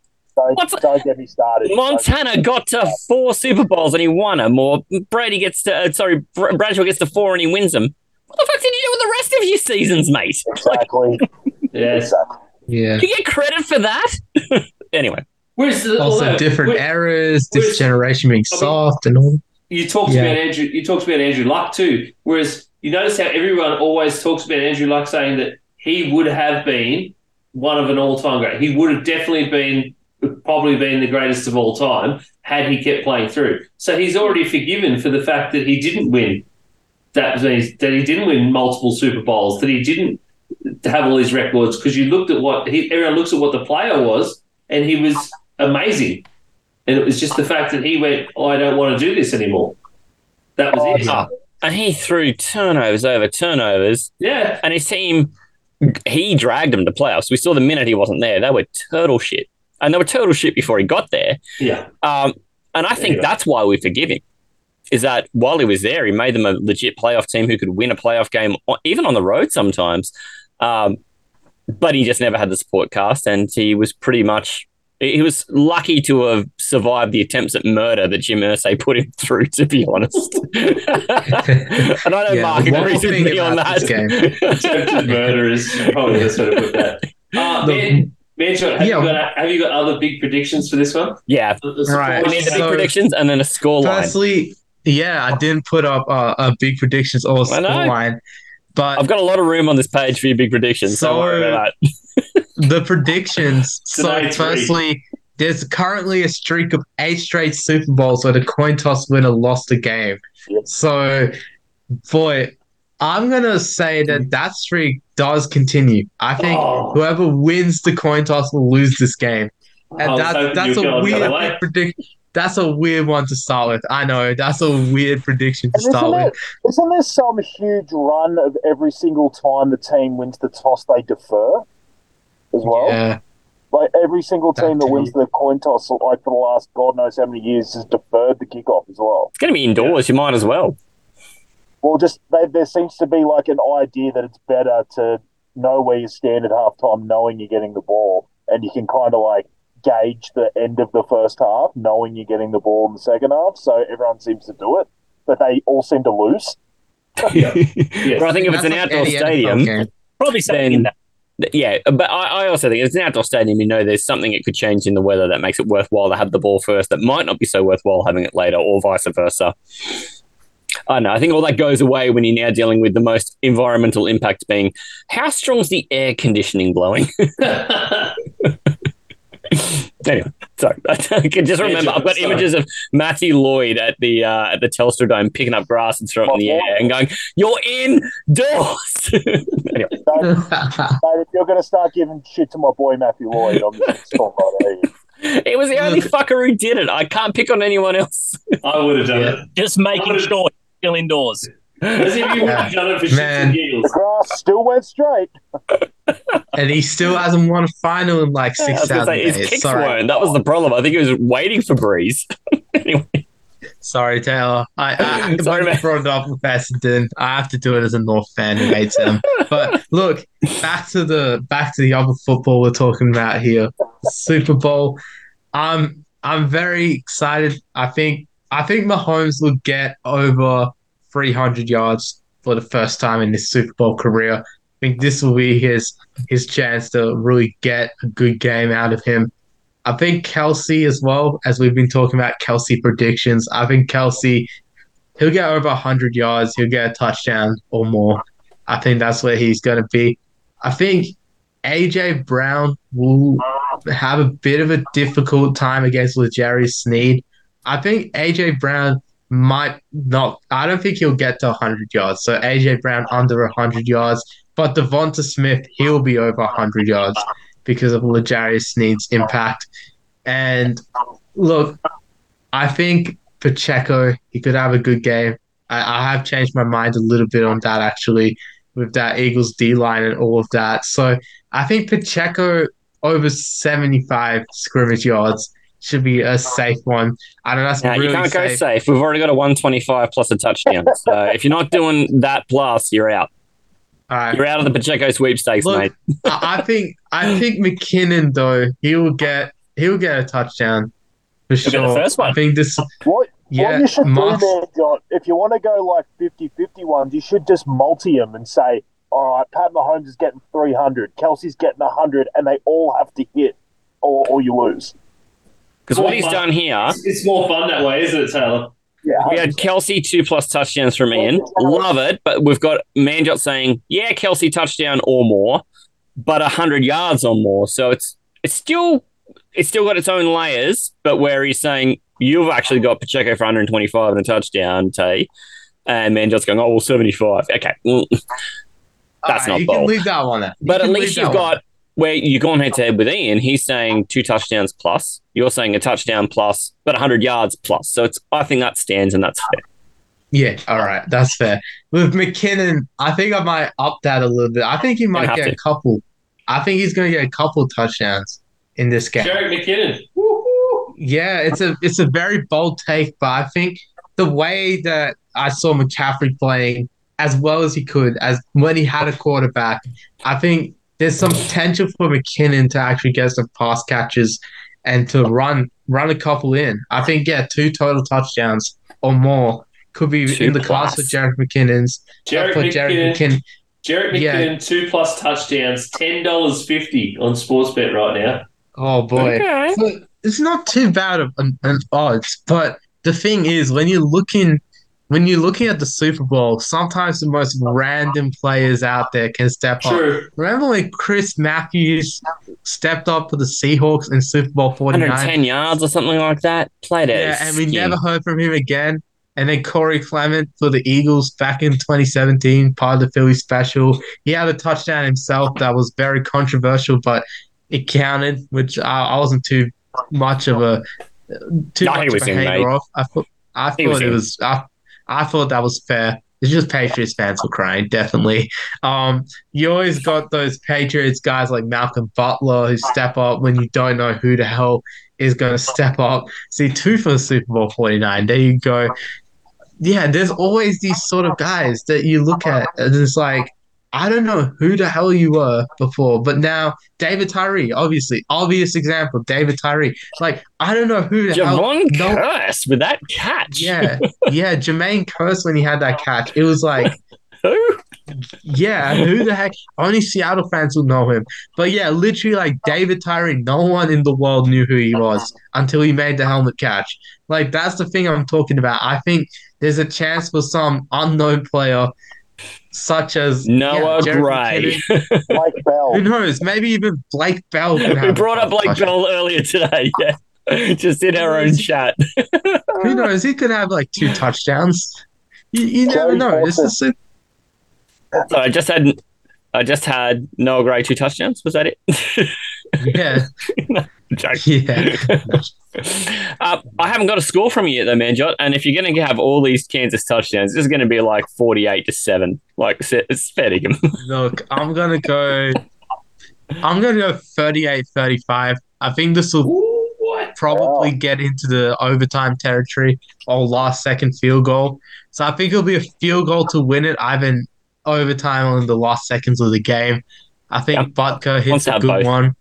Don't, What's- don't get me started. Montana got to four Super Bowls and he won them, or Brady gets to, uh, sorry, Br- Bradshaw gets to four and he wins them. What the fuck did you do with the rest of your seasons, mate? Like, Exactly. Yes. exactly. Yeah. you get credit for that? anyway, Whereas the, Also, although- different where- eras, this generation being I mean- soft and all. you talked Yeah. about Andrew. You talked about Andrew Luck too. Whereas you notice how everyone always talks about Andrew Luck saying that he would have been one of an all-time great. He would have definitely been, probably been the greatest of all time had he kept playing through. So he's already forgiven for the fact that he didn't win. That means that he didn't win multiple Super Bowls. That he didn't have all these records because you looked at what he, everyone looks at what the player was, and he was amazing. And it was just the fact that he went, oh, I don't want to do this anymore. That was Oh, it. And he threw turnovers over turnovers, Yeah. and his team, he dragged them to playoffs. We saw the minute he wasn't there, they were turtle shit. And they were turtle shit before he got there. Yeah. Um, and I think Anyway. that's why we forgive him. Is that while he was there, he made them a legit playoff team who could win a playoff game, even on the road sometimes. Um, but he just never had the support cast, and he was pretty much he was lucky to have survived the attempts at murder that Jim Irsay put him through. To be honest, and I know Yeah, Mark the one agrees with me on about that. this Attempted murder is probably the best way to put that. Uh, The- man, Manjot, have, Yeah. you got, have you got other big predictions for this one? yeah, The- the Right. we need the big predictions and then a score line. Firstly, yeah, I didn't put up uh, a big predictions or I know. scoreline, but I've got a lot of room on this page for your big predictions. So, don't worry about that. the predictions. so, Tonight, three. firstly, there's currently a streak of eight straight Super Bowls where the coin toss winner lost a game. Yep. So, boy, I'm gonna say that that streak does continue. I think Oh. whoever wins the coin toss will lose this game, and I was that's that's a weird way. prediction. That's a weird one to start with. I know that's a weird prediction to And isn't, start there, with. isn't there some huge run of every single time the team wins the toss, they defer as well? Yeah, Like every single team that That wins the coin toss, like for the last God knows how many years, has deferred the kickoff as well. It's going to be indoors. You might as well. Well, just they, there seems to be like an idea that it's better to know where you stand at halftime, knowing you're getting the ball, and you can kind of like gauge the end of the first half, knowing you're getting the ball in the second half. So everyone seems to do it, but they all seem to lose. Yes. But I think if it's an like outdoor any stadium, game. Probably something Then- in that. yeah. But I, I also think if it's an outdoor stadium. You know, there's something it could change in the weather that makes it worthwhile to have the ball first. That might not be so worthwhile having it later, or vice versa. I don't know. I think all that goes away when you're now dealing with the most environmental impact being how strong's the air conditioning blowing. anyway, sorry. I can just remember I've got sorry. images of Matthew Lloyd at the uh, at the Telstra Dome picking up grass and throwing it in the air and going, "You're indoors." anyway, Mate, if you're going to start giving shit to my boy Matthew Lloyd, I'm just going to stop it was the only fucker who did it. I can't pick on anyone else. I would have done Yeah. Just making sure you're still indoors. As if you would have done it for shits Man. and The giggles. grass still went straight. and he still hasn't won a final in like I six was gonna thousand say, his kicks Sorry, weren't. That was the problem. I think he was waiting for Breeze. anyway, sorry, Taylor. I, I Sorry, sorry, man. brought it up with Essendon. I have to do it as a North fan who hates them. But look, back to the back to the other football we're talking about here, Super Bowl. I'm I'm very excited. I think I think Mahomes will get over 300 yards for the first time in his Super Bowl career. I think this will be his his chance to really get a good game out of him. I think Kelce as well, as we've been talking about Kelce predictions. I think Kelce he'll get over 100 yards, he'll get a touchdown or more. I think that's where he's going to be. I think AJ Brown will have a bit of a difficult time against Jerry Sneed. I think AJ Brown might not. I don't think he'll get to 100 yards. So AJ Brown under 100 yards, but DeVonta Smith he'll be over 100 yards because of L'Jarius Sneed's impact. And look, I think Pacheco he could have a good game. I, I have changed my mind a little bit on that actually with that Eagles D line and all of that. So I think Pacheco over 75 scrimmage yards should be a safe one. I don't know that's now, really you can't go safe. safe. We've already got a 125 plus a touchdown. so if you're not doing that plus, you're out. All right. You're out of the Pacheco sweepstakes, Look, mate. I, I think I think McKinnon though he will get he will get a touchdown for He'll get sure. the first one. I think this. What, Yeah, what you should Mark's- do, man, John, if you want to go like 50 50 ones, you should just multi them and say, all right, Pat Mahomes is getting 300, Kelce's getting 100, and they all have to hit or, or you lose. Because what he's done here, It's, it's more fun that way, isn't it, Taylor? Yeah. we had Kelce two plus touchdowns from Ian. Love it, but we've got Manjot saying, yeah, Kelce touchdown or more, but hundred yards or more. So it's it's still it's still got its own layers, but where he's saying you've actually got Pacheco for 125 and a touchdown, Tay, and Manjot's going, oh well, 75. Okay, mm. That's All right, not you can bold. leave that one. There. But at least you've got one. Got where you've gone head to head with Ian. He's saying two touchdowns plus. You're saying a touchdown plus, but 100 yards plus. So it's I think that stands and that's fair. Yeah, all right, that's fair. With McKinnon, I think I might up that a little bit. I think he might get to. a couple. I think he's going to get a couple touchdowns in this game. Jerick McKinnon. Woo-hoo. Yeah, it's a it's a very bold take, but I think the way that I saw McCaffrey playing as well as he could, as when he had a quarterback, I think there's some potential for McKinnon to actually get some pass catches and to run run a couple in. I think yeah, two total touchdowns or more could be Two in the class for. Jared McKinnon's. Uh, Jerick for Jared McKinnon. McKinnon. Jerick McKinnon, Yeah. two plus touchdowns, ten dollars fifty on Sportsbet right now. Oh boy. Okay. But it's not too bad of an, an odds, but the thing is, when you're looking, when you're looking at the Super Bowl, sometimes the most random players out there can step up. Remember when Chris Matthews stepped up for the Seahawks in Super Bowl 49? 110 yards or something like that. Played it. Yeah, and we never heard from him again. And then Corey Clement for the Eagles back in 2017, part of the Philly special. He had a touchdown himself that was very controversial, but it counted, which I, I wasn't too much of a too No, much he of a in, hater mate. of. I thought I He was thought it in. was I, I thought that was fair. It's just Patriots fans were crying, definitely. Um, you always got those Patriots guys like Malcolm Butler who step up when you don't know who the hell is going to step up. See, two for the Super Bowl 49. There you go. Yeah, there's always these sort of guys that you look at and it's like, I don't know who the hell you were before, but now David Tyree, obviously, obvious example, David Tyree. Like, I don't know who the hell. Javon no- Kearse with that catch. yeah, yeah, Jermaine Kearse when he had that catch. It was like, Who? yeah, who the heck? Only Seattle fans will know him. But yeah, literally, like David Tyree, no one in the world knew who he was until he made the helmet catch. Like that's the thing I'm talking about. I think there's a chance for some unknown player, such as Noah yeah, Gray. Blake Bell. Who knows? Maybe even Blake Bell. We brought up Blake. Bell earlier today. Yeah. Just in our own chat. Who knows? He could have like two touchdowns. You, you never know. Just a, So I just had I just had Noah Gray two touchdowns. Was that it? yeah, Joke. yeah. uh, I haven't got a score from you yet, though, Manjot. And if you're going to have all these Kansas touchdowns, this is going to be like 48 to seven. Like it's fair to them. Look, I'm gonna go. I'm gonna go 38-35. I think this will Ooh, what? probably get into the overtime territory or last second field goal. So I think it'll be a field goal to win it, either in overtime or in the last seconds of the game. I think Yeah. Butker hits a good both. one.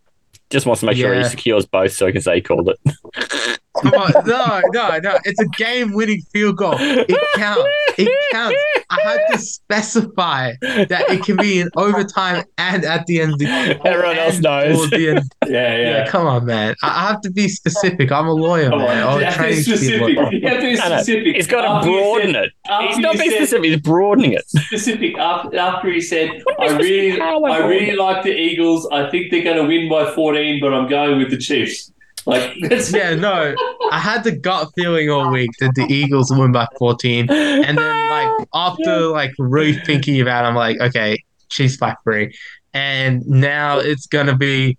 Just wants to make sure he secures both, so he can say he called it. Come on, no, no, no. It's a game-winning field goal. It counts. It counts. I had to specify that it can be in overtime and at the end of the Everyone else knows. the end. Yeah, Yeah. yeah. come on, man. I I have to be specific. I'm a lawyer, Come man. on, Oh, you have to be training to be a specific. lawyer. You have to be No, no, specific. He's got to After you broaden said- it. after He's not being said- specific, he's broadening it. specific after, after he said, I I supposed to- really, I I really like the Eagles. I think they're going to win by 14, but I'm going with the Chiefs. Like, that's, Yeah, no. I had the gut feeling all week that the Eagles win by 14. And then, like, after, like, really thinking about it, I'm like, okay, Chiefs by three. And now it's going to be,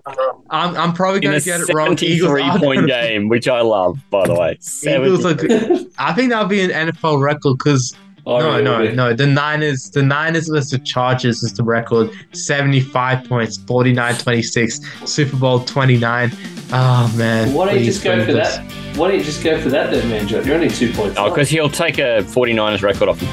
I'm, I'm probably gonna get it wrong. 73 are point game, which I love, by the way. Eagles 70. are good. I think that'll be an NFL record because I no, really no, would. no. The Niners, the Niners versus the Chargers is the record. 75 points, 49-26, Super Bowl 29. Oh man. Why don't you just go for Eagles. that? Why don't you just go for that then, man, You're only two points. Oh, because he'll take a 49ers record off him.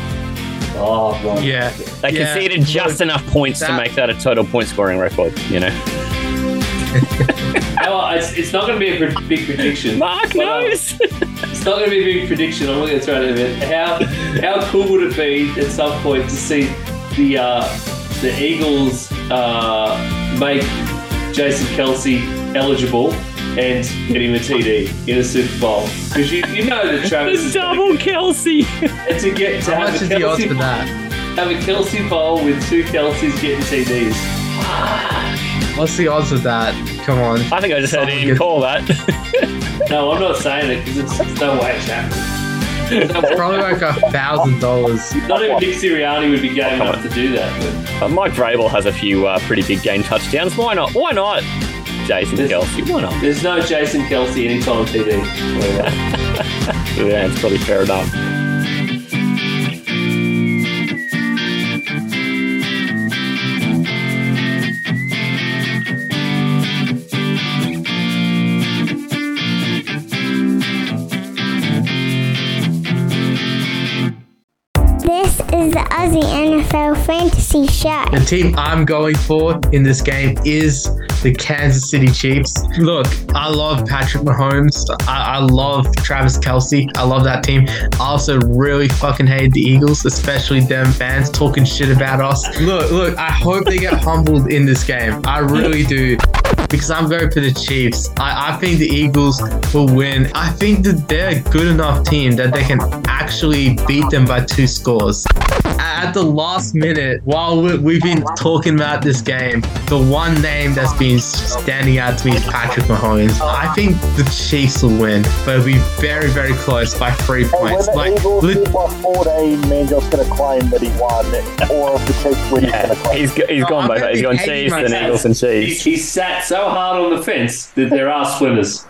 Oh, right. Yeah. They Yeah, conceded just look, enough points to make that a total point scoring record. You know, Well, it's, it's not going to be a pre- big prediction. Mark but, um, knows. It's not going to be a big prediction. I'm not going to throw it in a. How how cool would it be at some point to see the uh, the Eagles uh, make Jason Kelce eligible and get him a TD in a Super Bowl? Because you, you know that Travis is gonna Double get- Kelce. and to get to How have much a is the odds Kelce for that? have a Kelce bowl with two Kelces getting TDs. What's the odds of that? Come on. I think I just heard Someone Ian get- call that. No, I'm not saying it because it's, it's no way it's happening. Probably like a thousand dollars. Not even Nick Sirianni would be game enough to do that. But Uh, Mike Vrabel has a few uh, pretty big game touchdowns. Why not? Why not? Jason There's- Kelce. Why not? there's no Jason Kelce anytime TD. Yeah, it's probably fair enough. The Aussie NFL Fantasy Show. The team I'm going for in this game is the Kansas City Chiefs. Look, I love Patrick Mahomes. I, I love Travis Kelce. I love that team. I also really fucking hate the Eagles, especially them fans talking shit about us. Look, look, I hope they get humbled in this game. I really do. Because I'm going for the Chiefs. I, I think the Eagles will win. I think that they're a good enough team that they can actually beat them by two scores at the last minute, while we- we've been talking about this game, the one name that's been standing out to me is Patrick Mahomes. I think the Chiefs will win, but it'll be very, very close by three Hey, when points. the Like, Eagles lit- by 14, Manjot's going to claim that he won, or if the Chiefs win, he's going to claim. He's, go- he's No, gone I'm both. gonna He's be gone Chiefs and. Eagles and He's, Chiefs. he's sat so hard on the fence that there are swimmers.